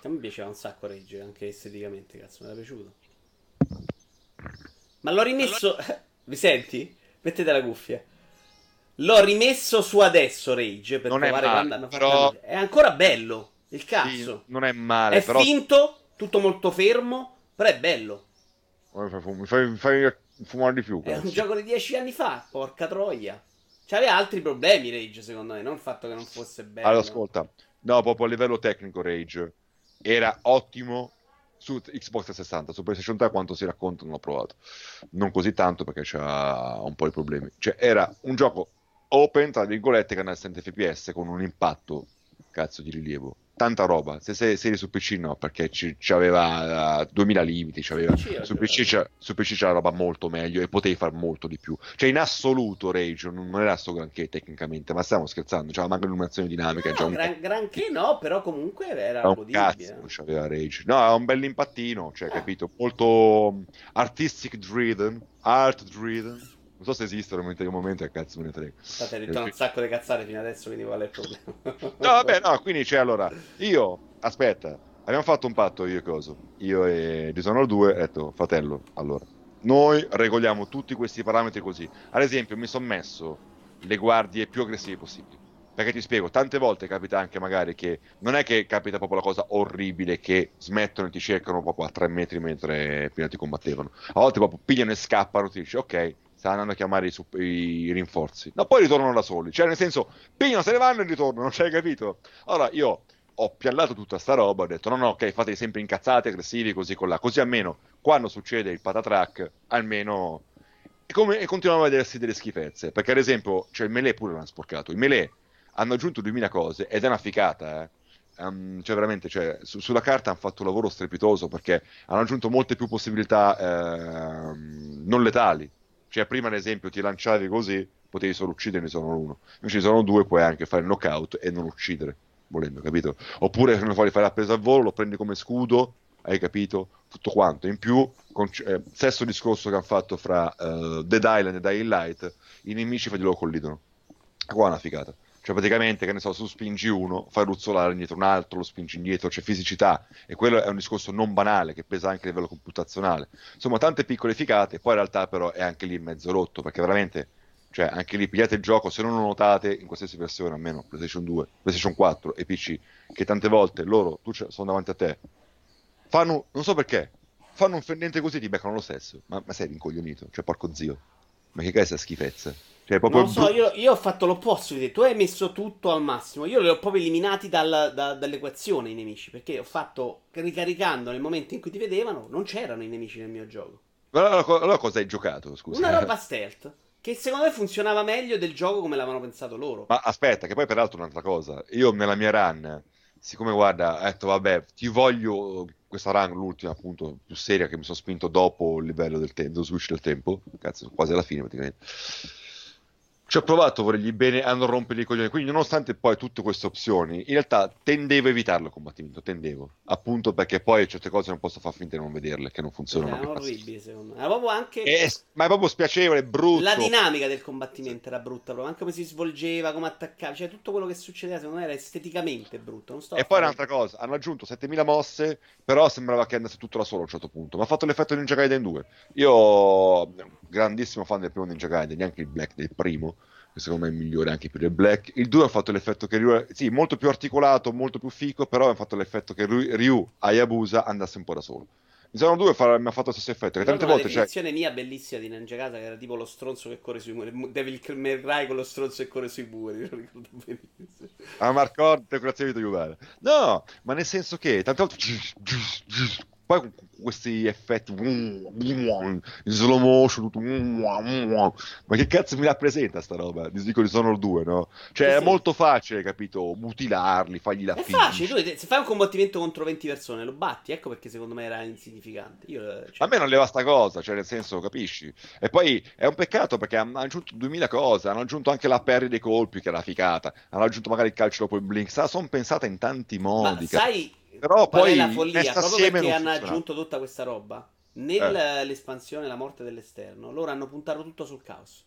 A me piaceva un sacco Rage, anche esteticamente, cazzo, mi era piaciuto. Ma l'ho rimesso. Vi senti? Mettete la cuffia. L'ho rimesso su adesso Rage per non provare male, quando hanno però... fatto. È ancora bello. Il cazzo. Sì, non è male. È però... finto, tutto molto fermo, però è bello. Mi fai, mi fai fumare di più. È un gioco di dieci anni fa, porca troia. C'aveva altri problemi Rage, secondo me, non il fatto che non fosse bello. Allora, ascolta, no, proprio a livello tecnico Rage era ottimo su Xbox 360, su PlayStation 3 quanto si racconta non l'ho provato. Non così tanto perché c'ha un po' di problemi. Cioè, era un gioco open, tra virgolette, che andava a 60 fps con un impatto, cazzo, di rilievo tanta roba. Se sei, sei su PC no, perché c'aveva uh, 2000 limiti, c'aveva, su, PC c'era, su PC c'era roba molto meglio e potevi fare molto di più. Cioè in assoluto Rage non era sto granché tecnicamente, ma stiamo scherzando, c'era manca l'illuminazione dinamica. No, un... gran, granché no, però comunque era, era un cazzo, c'aveva Rage. No, era un bel impattino, cioè, ah. capito? Molto artistic driven, art driven non so se esistono in un momento cazzo me ne frega. State detto un sacco di cazzate fino adesso, quindi qual è il problema? no, vabbè, no, quindi c'è allora. Io, aspetta, abbiamo fatto un patto io e Coso. Io e Dishonored 2, ho detto, fratello, allora, noi regoliamo tutti questi parametri così. Ad esempio, mi sono messo le guardie più aggressive possibili. Perché ti spiego, tante volte capita anche magari che non è che capita proprio la cosa orribile che smettono e ti cercano proprio a tre metri mentre prima ti combattevano. A volte proprio pigliano e scappano, ti dici ok, andando a chiamare i, i, rinforzi. No, poi ritornano da soli. Cioè, nel senso, pigliano, se ne vanno e ritornano, cioè, capito? Allora, io ho piallato tutta sta roba, ho detto, no, no, ok, fate sempre incazzati, aggressivi, così con là. Così almeno, quando succede il patatrack, almeno... E, come, e continuano a vedersi delle schifezze. Perché, ad esempio, cioè, il melee pure l'hanno sporcato. Il melee hanno aggiunto 2000 cose, ed è una ficata, eh um, cioè veramente, cioè, su, sulla carta hanno fatto un lavoro strepitoso perché hanno aggiunto molte più possibilità eh, non letali. Cioè, prima, ad esempio, ti lanciavi così, potevi solo ucciderne solo uno. Invece ci sono due, puoi anche fare il knockout e non uccidere, volendo, capito? Oppure se non vuoi fare la presa al volo, lo prendi come scudo, hai capito? Tutto quanto. In più, con, eh, stesso discorso che hanno fatto fra uh, Dead Island e Dying Light, i nemici loro collidono. Qua è una figata. Cioè, praticamente, che ne so, su spingi uno, fai ruzzolare indietro un altro, lo spingi indietro, c'è fisicità. E quello è un discorso non banale, che pesa anche a livello computazionale. Insomma, tante piccole ficate, poi in realtà però è anche lì mezzo rotto, perché veramente, cioè, anche lì pigliate il gioco, se non lo notate, in qualsiasi versione, almeno PlayStation 2, PlayStation 4 e PC, che tante volte loro, tu sono davanti a te, fanno, non so perché, fanno un fendente così, ti beccano lo stesso. Ma, ma sei rincoglionito, cioè, porco zio. Ma che cazzo è schifezza? Cioè, non so, io, io, ho fatto l'opposto di te. Tu hai messo tutto al massimo. Io li ho proprio eliminati dal, da, dall'equazione i nemici. Perché ho fatto, ricaricando nel momento in cui ti vedevano, non c'erano i nemici nel mio gioco. Allora, allora cosa hai giocato? Scusa. Una roba stealth. Che secondo me funzionava meglio del gioco come l'avevano pensato loro. Ma aspetta, che poi peraltro un'altra cosa. Io nella mia run, siccome guarda, ho detto vabbè, ti voglio questa run, l'ultima appunto più seria che mi sono spinto dopo il livello del tempo, dello switch del tempo, cazzo, quasi alla fine praticamente ci ho provato a volergli bene a non rompere i coglioni. Quindi, nonostante poi tutte queste opzioni, in realtà tendevo a evitarlo il combattimento. Tendevo appunto perché poi certe cose non posso far finta di non vederle, che non funzionano. Era orribile, secondo me. Era proprio anche. È, ma è proprio spiacevole, brutto. La dinamica del combattimento era brutta, proprio. anche come si svolgeva, come attaccava, cioè tutto quello che succedeva, secondo me era esteticamente brutto. e poi un'altra cosa: hanno aggiunto 7000 mosse, però sembrava che andasse tutto da solo a un certo punto. Ma ha fatto l'effetto Ninja Gaiden 2. Io, grandissimo fan del primo Ninja Gaiden, neanche il Black del primo che secondo me è migliore anche più del Black. Il 2 ha fatto l'effetto che Ryu, sì, molto più articolato, molto più fico, però ha fatto l'effetto che Ryu, Ryu Hayabusa andasse un po' da solo. In Zero 2 fa, mi ha fatto lo stesso effetto. Che tante volte c'è. Cioè... mia bellissima di Ninja Gaiden che era tipo lo stronzo che corre sui muri. Devil May Cry con lo stronzo che corre sui muri. Lo ricordo benissimo. Ah, Marco, decorazione di uguale. No, ma nel senso che tante volte poi questi effetti in slow motion tutto, ma che cazzo mi rappresenta sta roba? Di dico di Dishonored 2 no? cioè sì, è sì. molto facile capito mutilarli fargli la è facile tu, se fai un combattimento contro 20 persone lo batti ecco perché secondo me era insignificante. Io, cioè... a me non leva sta cosa cioè nel senso capisci? E poi è un peccato perché hanno aggiunto 2000 cose hanno aggiunto anche la perri dei colpi che era ficata hanno aggiunto magari il calcio dopo il blink sono pensate in tanti modi ma sai però Qual poi è la follia? Proprio perché hanno aggiunto tutta questa roba. Nell'espansione eh. La morte dell'esterno, loro hanno puntato tutto sul caos.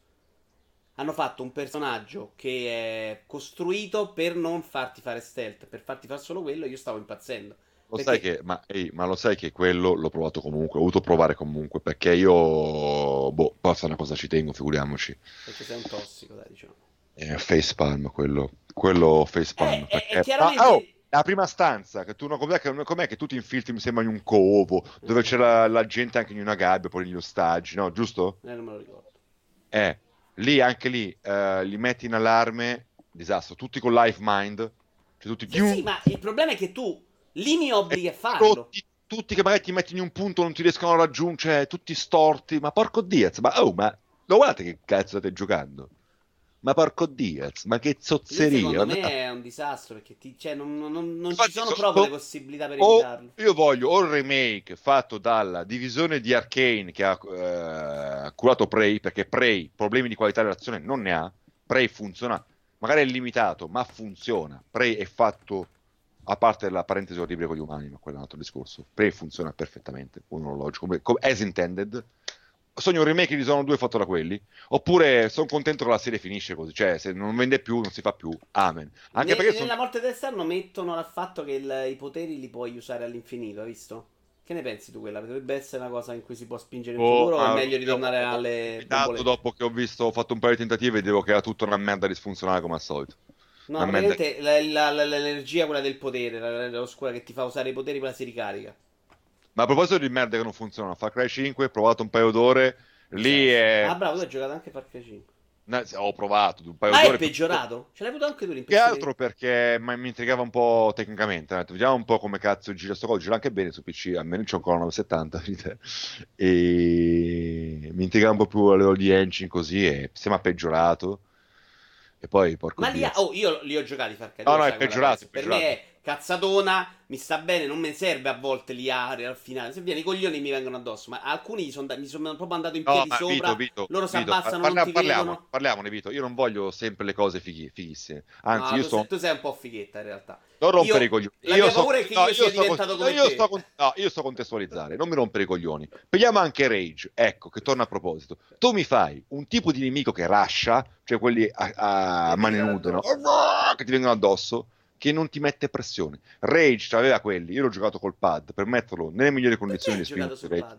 Hanno fatto un personaggio che è costruito per non farti fare stealth, per farti fare solo quello. Io stavo impazzendo. Lo perché... sai che, ma, ehi, ma, lo sai che quello l'ho provato comunque, ho voluto provare comunque, perché io, boh, poi una cosa ci tengo, figuriamoci. Perché sei un tossico, dai, diciamo. È facepalm quello, quello facepalm. Eh, perché... è, è chiaramente... ah, oh! La prima stanza, che tu, no, com'è, che, com'è che tu ti infiltri, mi sembra, in un covo, dove c'è la, la gente anche in una gabbia, poi negli ostaggi, no? Giusto? Eh, non me lo ricordo. Eh, lì, anche lì, uh, li metti in allarme, disastro, tutti con life mind. Cioè tutti... Sì, sì, ma il problema è che tu lì mi obblighi a farlo. Tutti, tutti, che magari ti metti in un punto non ti riescono a raggiungere, cioè, tutti storti, ma porco Diaz, ma oh, ma lo guardate che cazzo state giocando? Ma porco Diaz, ma che zozzeria! Secondo me è un disastro perché ti, cioè, non, non, non ci sono proprio le possibilità per evitarlo. Io voglio o il remake fatto dalla divisione di Arkane che ha eh, curato Prey, perché Prey problemi di qualità dell'azione non ne ha. Prey funziona, magari è limitato, ma funziona. Prey è fatto a parte la parentesi orribile con gli umani, ma quello è un altro discorso. Prey funziona perfettamente, un orologio, come, come, as intended sogno un remake di Dishonored 2 fatto da quelli oppure sono contento che la serie finisce così cioè se non vende più non si fa più. Amen. Anche ne, perché nella son... morte dell'esterno mettono al fatto che il, i poteri li puoi usare all'infinito hai visto? che ne pensi tu quella? Potrebbe essere una cosa in cui si può spingere in oh, futuro o è meglio ritornare dopo, alle tanto dopo che ho visto ho fatto un paio di tentativi vedevo che era tutta una merda disfunzionale come al solito. No praticamente la, la, la, l'energia quella del potere l'oscura che ti fa usare i poteri quella si ricarica ma a proposito di merda che non funzionano, Far Cry 5, provato un paio d'ore, lì è... Ah bravo, tu hai giocato anche Far Cry 5. No, ho provato un paio Ma d'ore. è peggiorato? Ce l'hai avuto anche tu Che altro perché mi intrigava un po' tecnicamente. Vediamo un po' come cazzo gira sto coso. Gira anche bene su PC, almeno c'ho ancora 970. e mi intrigava un po' più a livello di engine così e sembra peggiorato. E poi porco Ma lì, oh, io li ho giocati Far Cry. No, no, è peggiorato, è peggiorato. Per me è cazzatona, mi sta bene, non mi serve a volte l'IAR al finale. Se viene i coglioni mi vengono addosso, ma alcuni son da- mi sono proprio andato in piedi sopra. Vito, Vito, loro si abbassano, parla- non parliamo, parliamone, Vito. Io non voglio sempre le cose fighi- fighissime. Anzi, No, io tu, sono. tu sei un po' fighetta in realtà. Non rompere Io- i coglioni. la io paura è che no, io sto- diventato come io sto con- no, io sto a contestualizzare, non mi rompere i coglioni. Prendiamo anche Rage, ecco, che torna a proposito. Tu mi fai un tipo di nemico che rascia, cioè quelli a, a mani nude, no? che ti vengono addosso, che non ti mette pressione. Rage aveva quelli, io l'ho giocato col pad per metterlo nelle migliori Perché condizioni hai di spinta.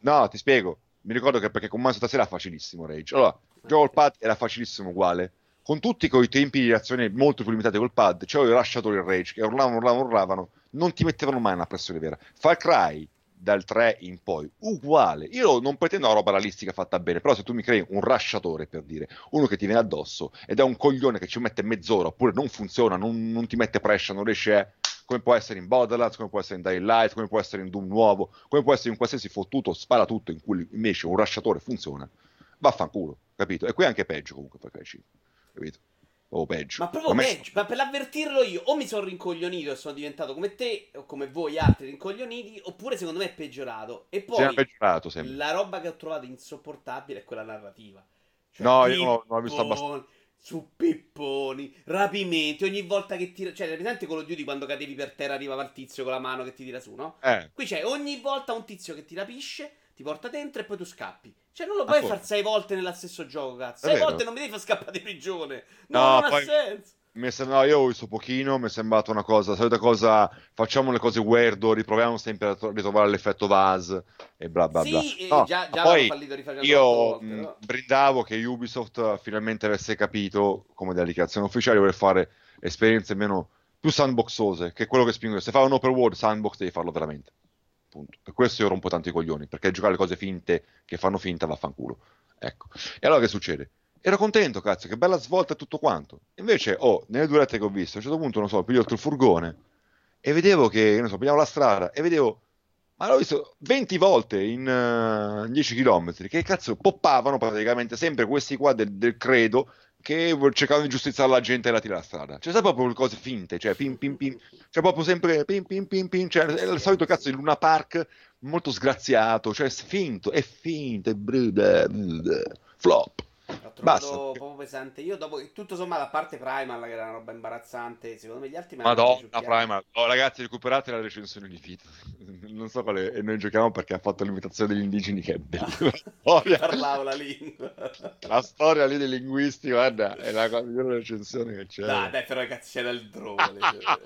No, ti spiego. Mi ricordo che perché con Manso stasera era facilissimo Rage. Allora, gioco col pad era facilissimo uguale. Con tutti quei tempi di reazione molto più limitati col pad, c'avevo i rushatori il Rage che urlavano, urlavano, urlavano, non ti mettevano mai una pressione vera. Far Cry dal 3 in poi, uguale. Io non pretendo una roba realistica fatta bene, però se tu mi crei un rushatore, per dire, uno che ti viene addosso ed è un coglione che ci mette mezz'ora oppure non funziona, non, non ti mette pressure, non riesce a come può essere in Borderlands, come può essere in Dying Light, come può essere in Doom nuovo, come può essere in qualsiasi fottuto, spara tutto in cui invece un rushatore funziona, vaffanculo, capito? E qui è anche peggio comunque per 5, capito? O peggio. Ma proprio me- peggio, ma per avvertirlo io o mi sono rincoglionito e sono diventato come te o come voi altri rincoglioniti, oppure secondo me è peggiorato. E poi peggiorato sempre. la roba che ho trovato insopportabile è quella narrativa. Cioè, No, io non l'ho- visto pipponi, abbastanza. Su pipponi, rapimenti, ogni volta che tira... Cioè, presente Call of Duty quando cadevi per terra arrivava il tizio con la mano che ti tira su, no? Eh, Qui c'è ogni volta un tizio che ti rapisce, ti porta dentro e poi tu scappi. Cioè, non lo puoi fare sei volte nello stesso gioco, cazzo. È Sei vero. volte non mi devi far scappare di prigione. No, No, non ha poi- senso. mi no, io ho visto pochino, mi è sembrata una cosa, la solita cosa, facciamo le cose weirdo, riproviamo sempre a tro- ritrovare l'effetto Vaz e bla bla bla. Sì, eh, No, già, già poi io volte, mh, però. brindavo che Ubisoft finalmente avesse capito, come da dichiarazione ufficiale, vuole fare esperienze meno più sandboxose, che è quello che spingo. Se fai un open world sandbox devi farlo veramente. Punto. Per questo io rompo tanti coglioni, perché giocare le cose finte che fanno finta vaffanculo. Ecco. E allora che succede? Ero contento, cazzo, che bella svolta tutto quanto. Invece, oh, nelle due rette che ho visto, a un certo punto, non so, piglio il furgone e vedevo che, non so, pigliavo la strada e vedevo, ma l'ho visto 20 volte in eh, 10 km, che cazzo poppavano praticamente sempre questi qua del, del credo che cercavano di giustiziare la gente e la tirare la strada. C'è sempre proprio cose finte, cioè pim pim pim, c'è proprio sempre pim pim pim pim, cioè è il solito cazzo di Luna Park molto sgraziato, cioè finto, è finto, è bruda, flop. L'ho trovato Basta. proprio pesante. Io dopo tutto sommato, a parte Primal, che era una roba imbarazzante, secondo me gli altri Madonna. Primal. Oh, ragazzi, recuperate la recensione di Fito. Non so quale. E noi giochiamo perché ha fatto l'imitazione degli indigeni, che è bella. La storia, Parlavo la lingua. la storia lì dei linguisti, guarda, è la migliore recensione che c'è. Dai, dai, però cazzo c'era il drone. cioè.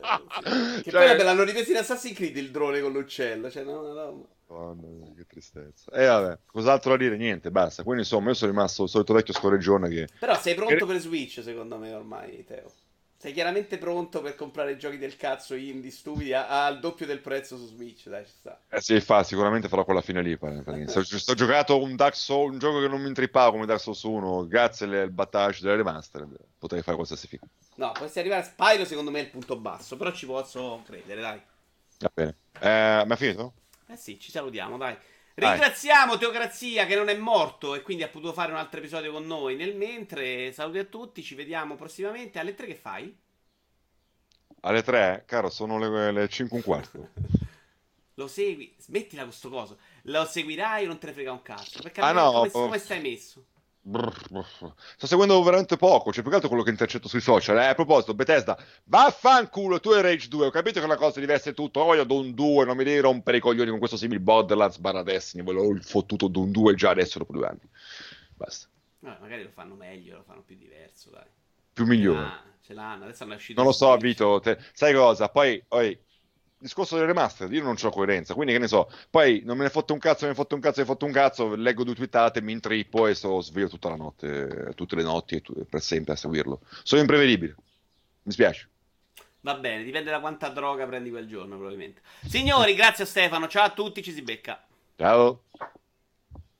Che Cioè- poi vabbè, l'hanno ripreso in Assassin's Creed il drone con l'uccello. Cioè, no, no, no. Madonna mia, che tristezza. E vabbè, cos'altro da dire? Niente, basta. Quindi insomma, io sono rimasto il solito vecchio scorreggione che. Però sei pronto per Switch, secondo me, ormai, Teo. Sei chiaramente pronto per comprare giochi del cazzo indie stupidi al doppio del prezzo su Switch, dai, ci sta. Eh sì, fa, sicuramente farò quella fine lì. Sto, sto giocato un Dark Souls, un gioco che non mi intrippava come Dark Souls 1, grazie al battage delle remastered, potrei fare qualsiasi figo. No, potresti arrivare a Spyro, secondo me è il punto basso, però ci posso credere, dai. Va bene. Eh, ma è finito? Eh sì, ci salutiamo, dai. Ringraziamo Teocrazia che non è morto e quindi ha potuto fare un altro episodio con noi. Nel mentre, saluti a tutti, ci vediamo prossimamente. Alle 3 che fai? Alle 3, caro, sono le, le 5 e un quarto. Lo segui? Smettila con sto coso. Lo seguirai o non te ne frega un cazzo? Perché Ah, no, come, oh. come stai messo? Sto seguendo veramente poco, cioè più che altro quello che intercetto sui social. Eh, a proposito, Bethesda, vaffanculo, tu e Rage 2, ho capito che la cosa è diversa e tutto, oh, io Doom 2, non mi devi rompere i coglioni con questo simile Borderlands barra Destiny, volevo il fottuto Doom 2 già adesso dopo due anni. Basta. Vabbè, magari lo fanno meglio, lo fanno più diverso, dai. Più migliore. Ah, ce l'hanno, adesso hanno uscito Non lo so. Vito, te- sai cosa? Poi, oi, discorso delle remastered, io non ho coerenza, quindi che ne so, poi non me ne fotto un cazzo, me ne fotto un cazzo, me ne fotto un cazzo, leggo due twittate, mi intrippo e sto sveglio tutta la notte, tutte le notti e tu- per sempre a seguirlo. Sono imprevedibile. Mi spiace. Va bene, dipende da quanta droga prendi quel giorno, probabilmente. Signori, grazie a Stefano, ciao a tutti, ci si becca. Ciao.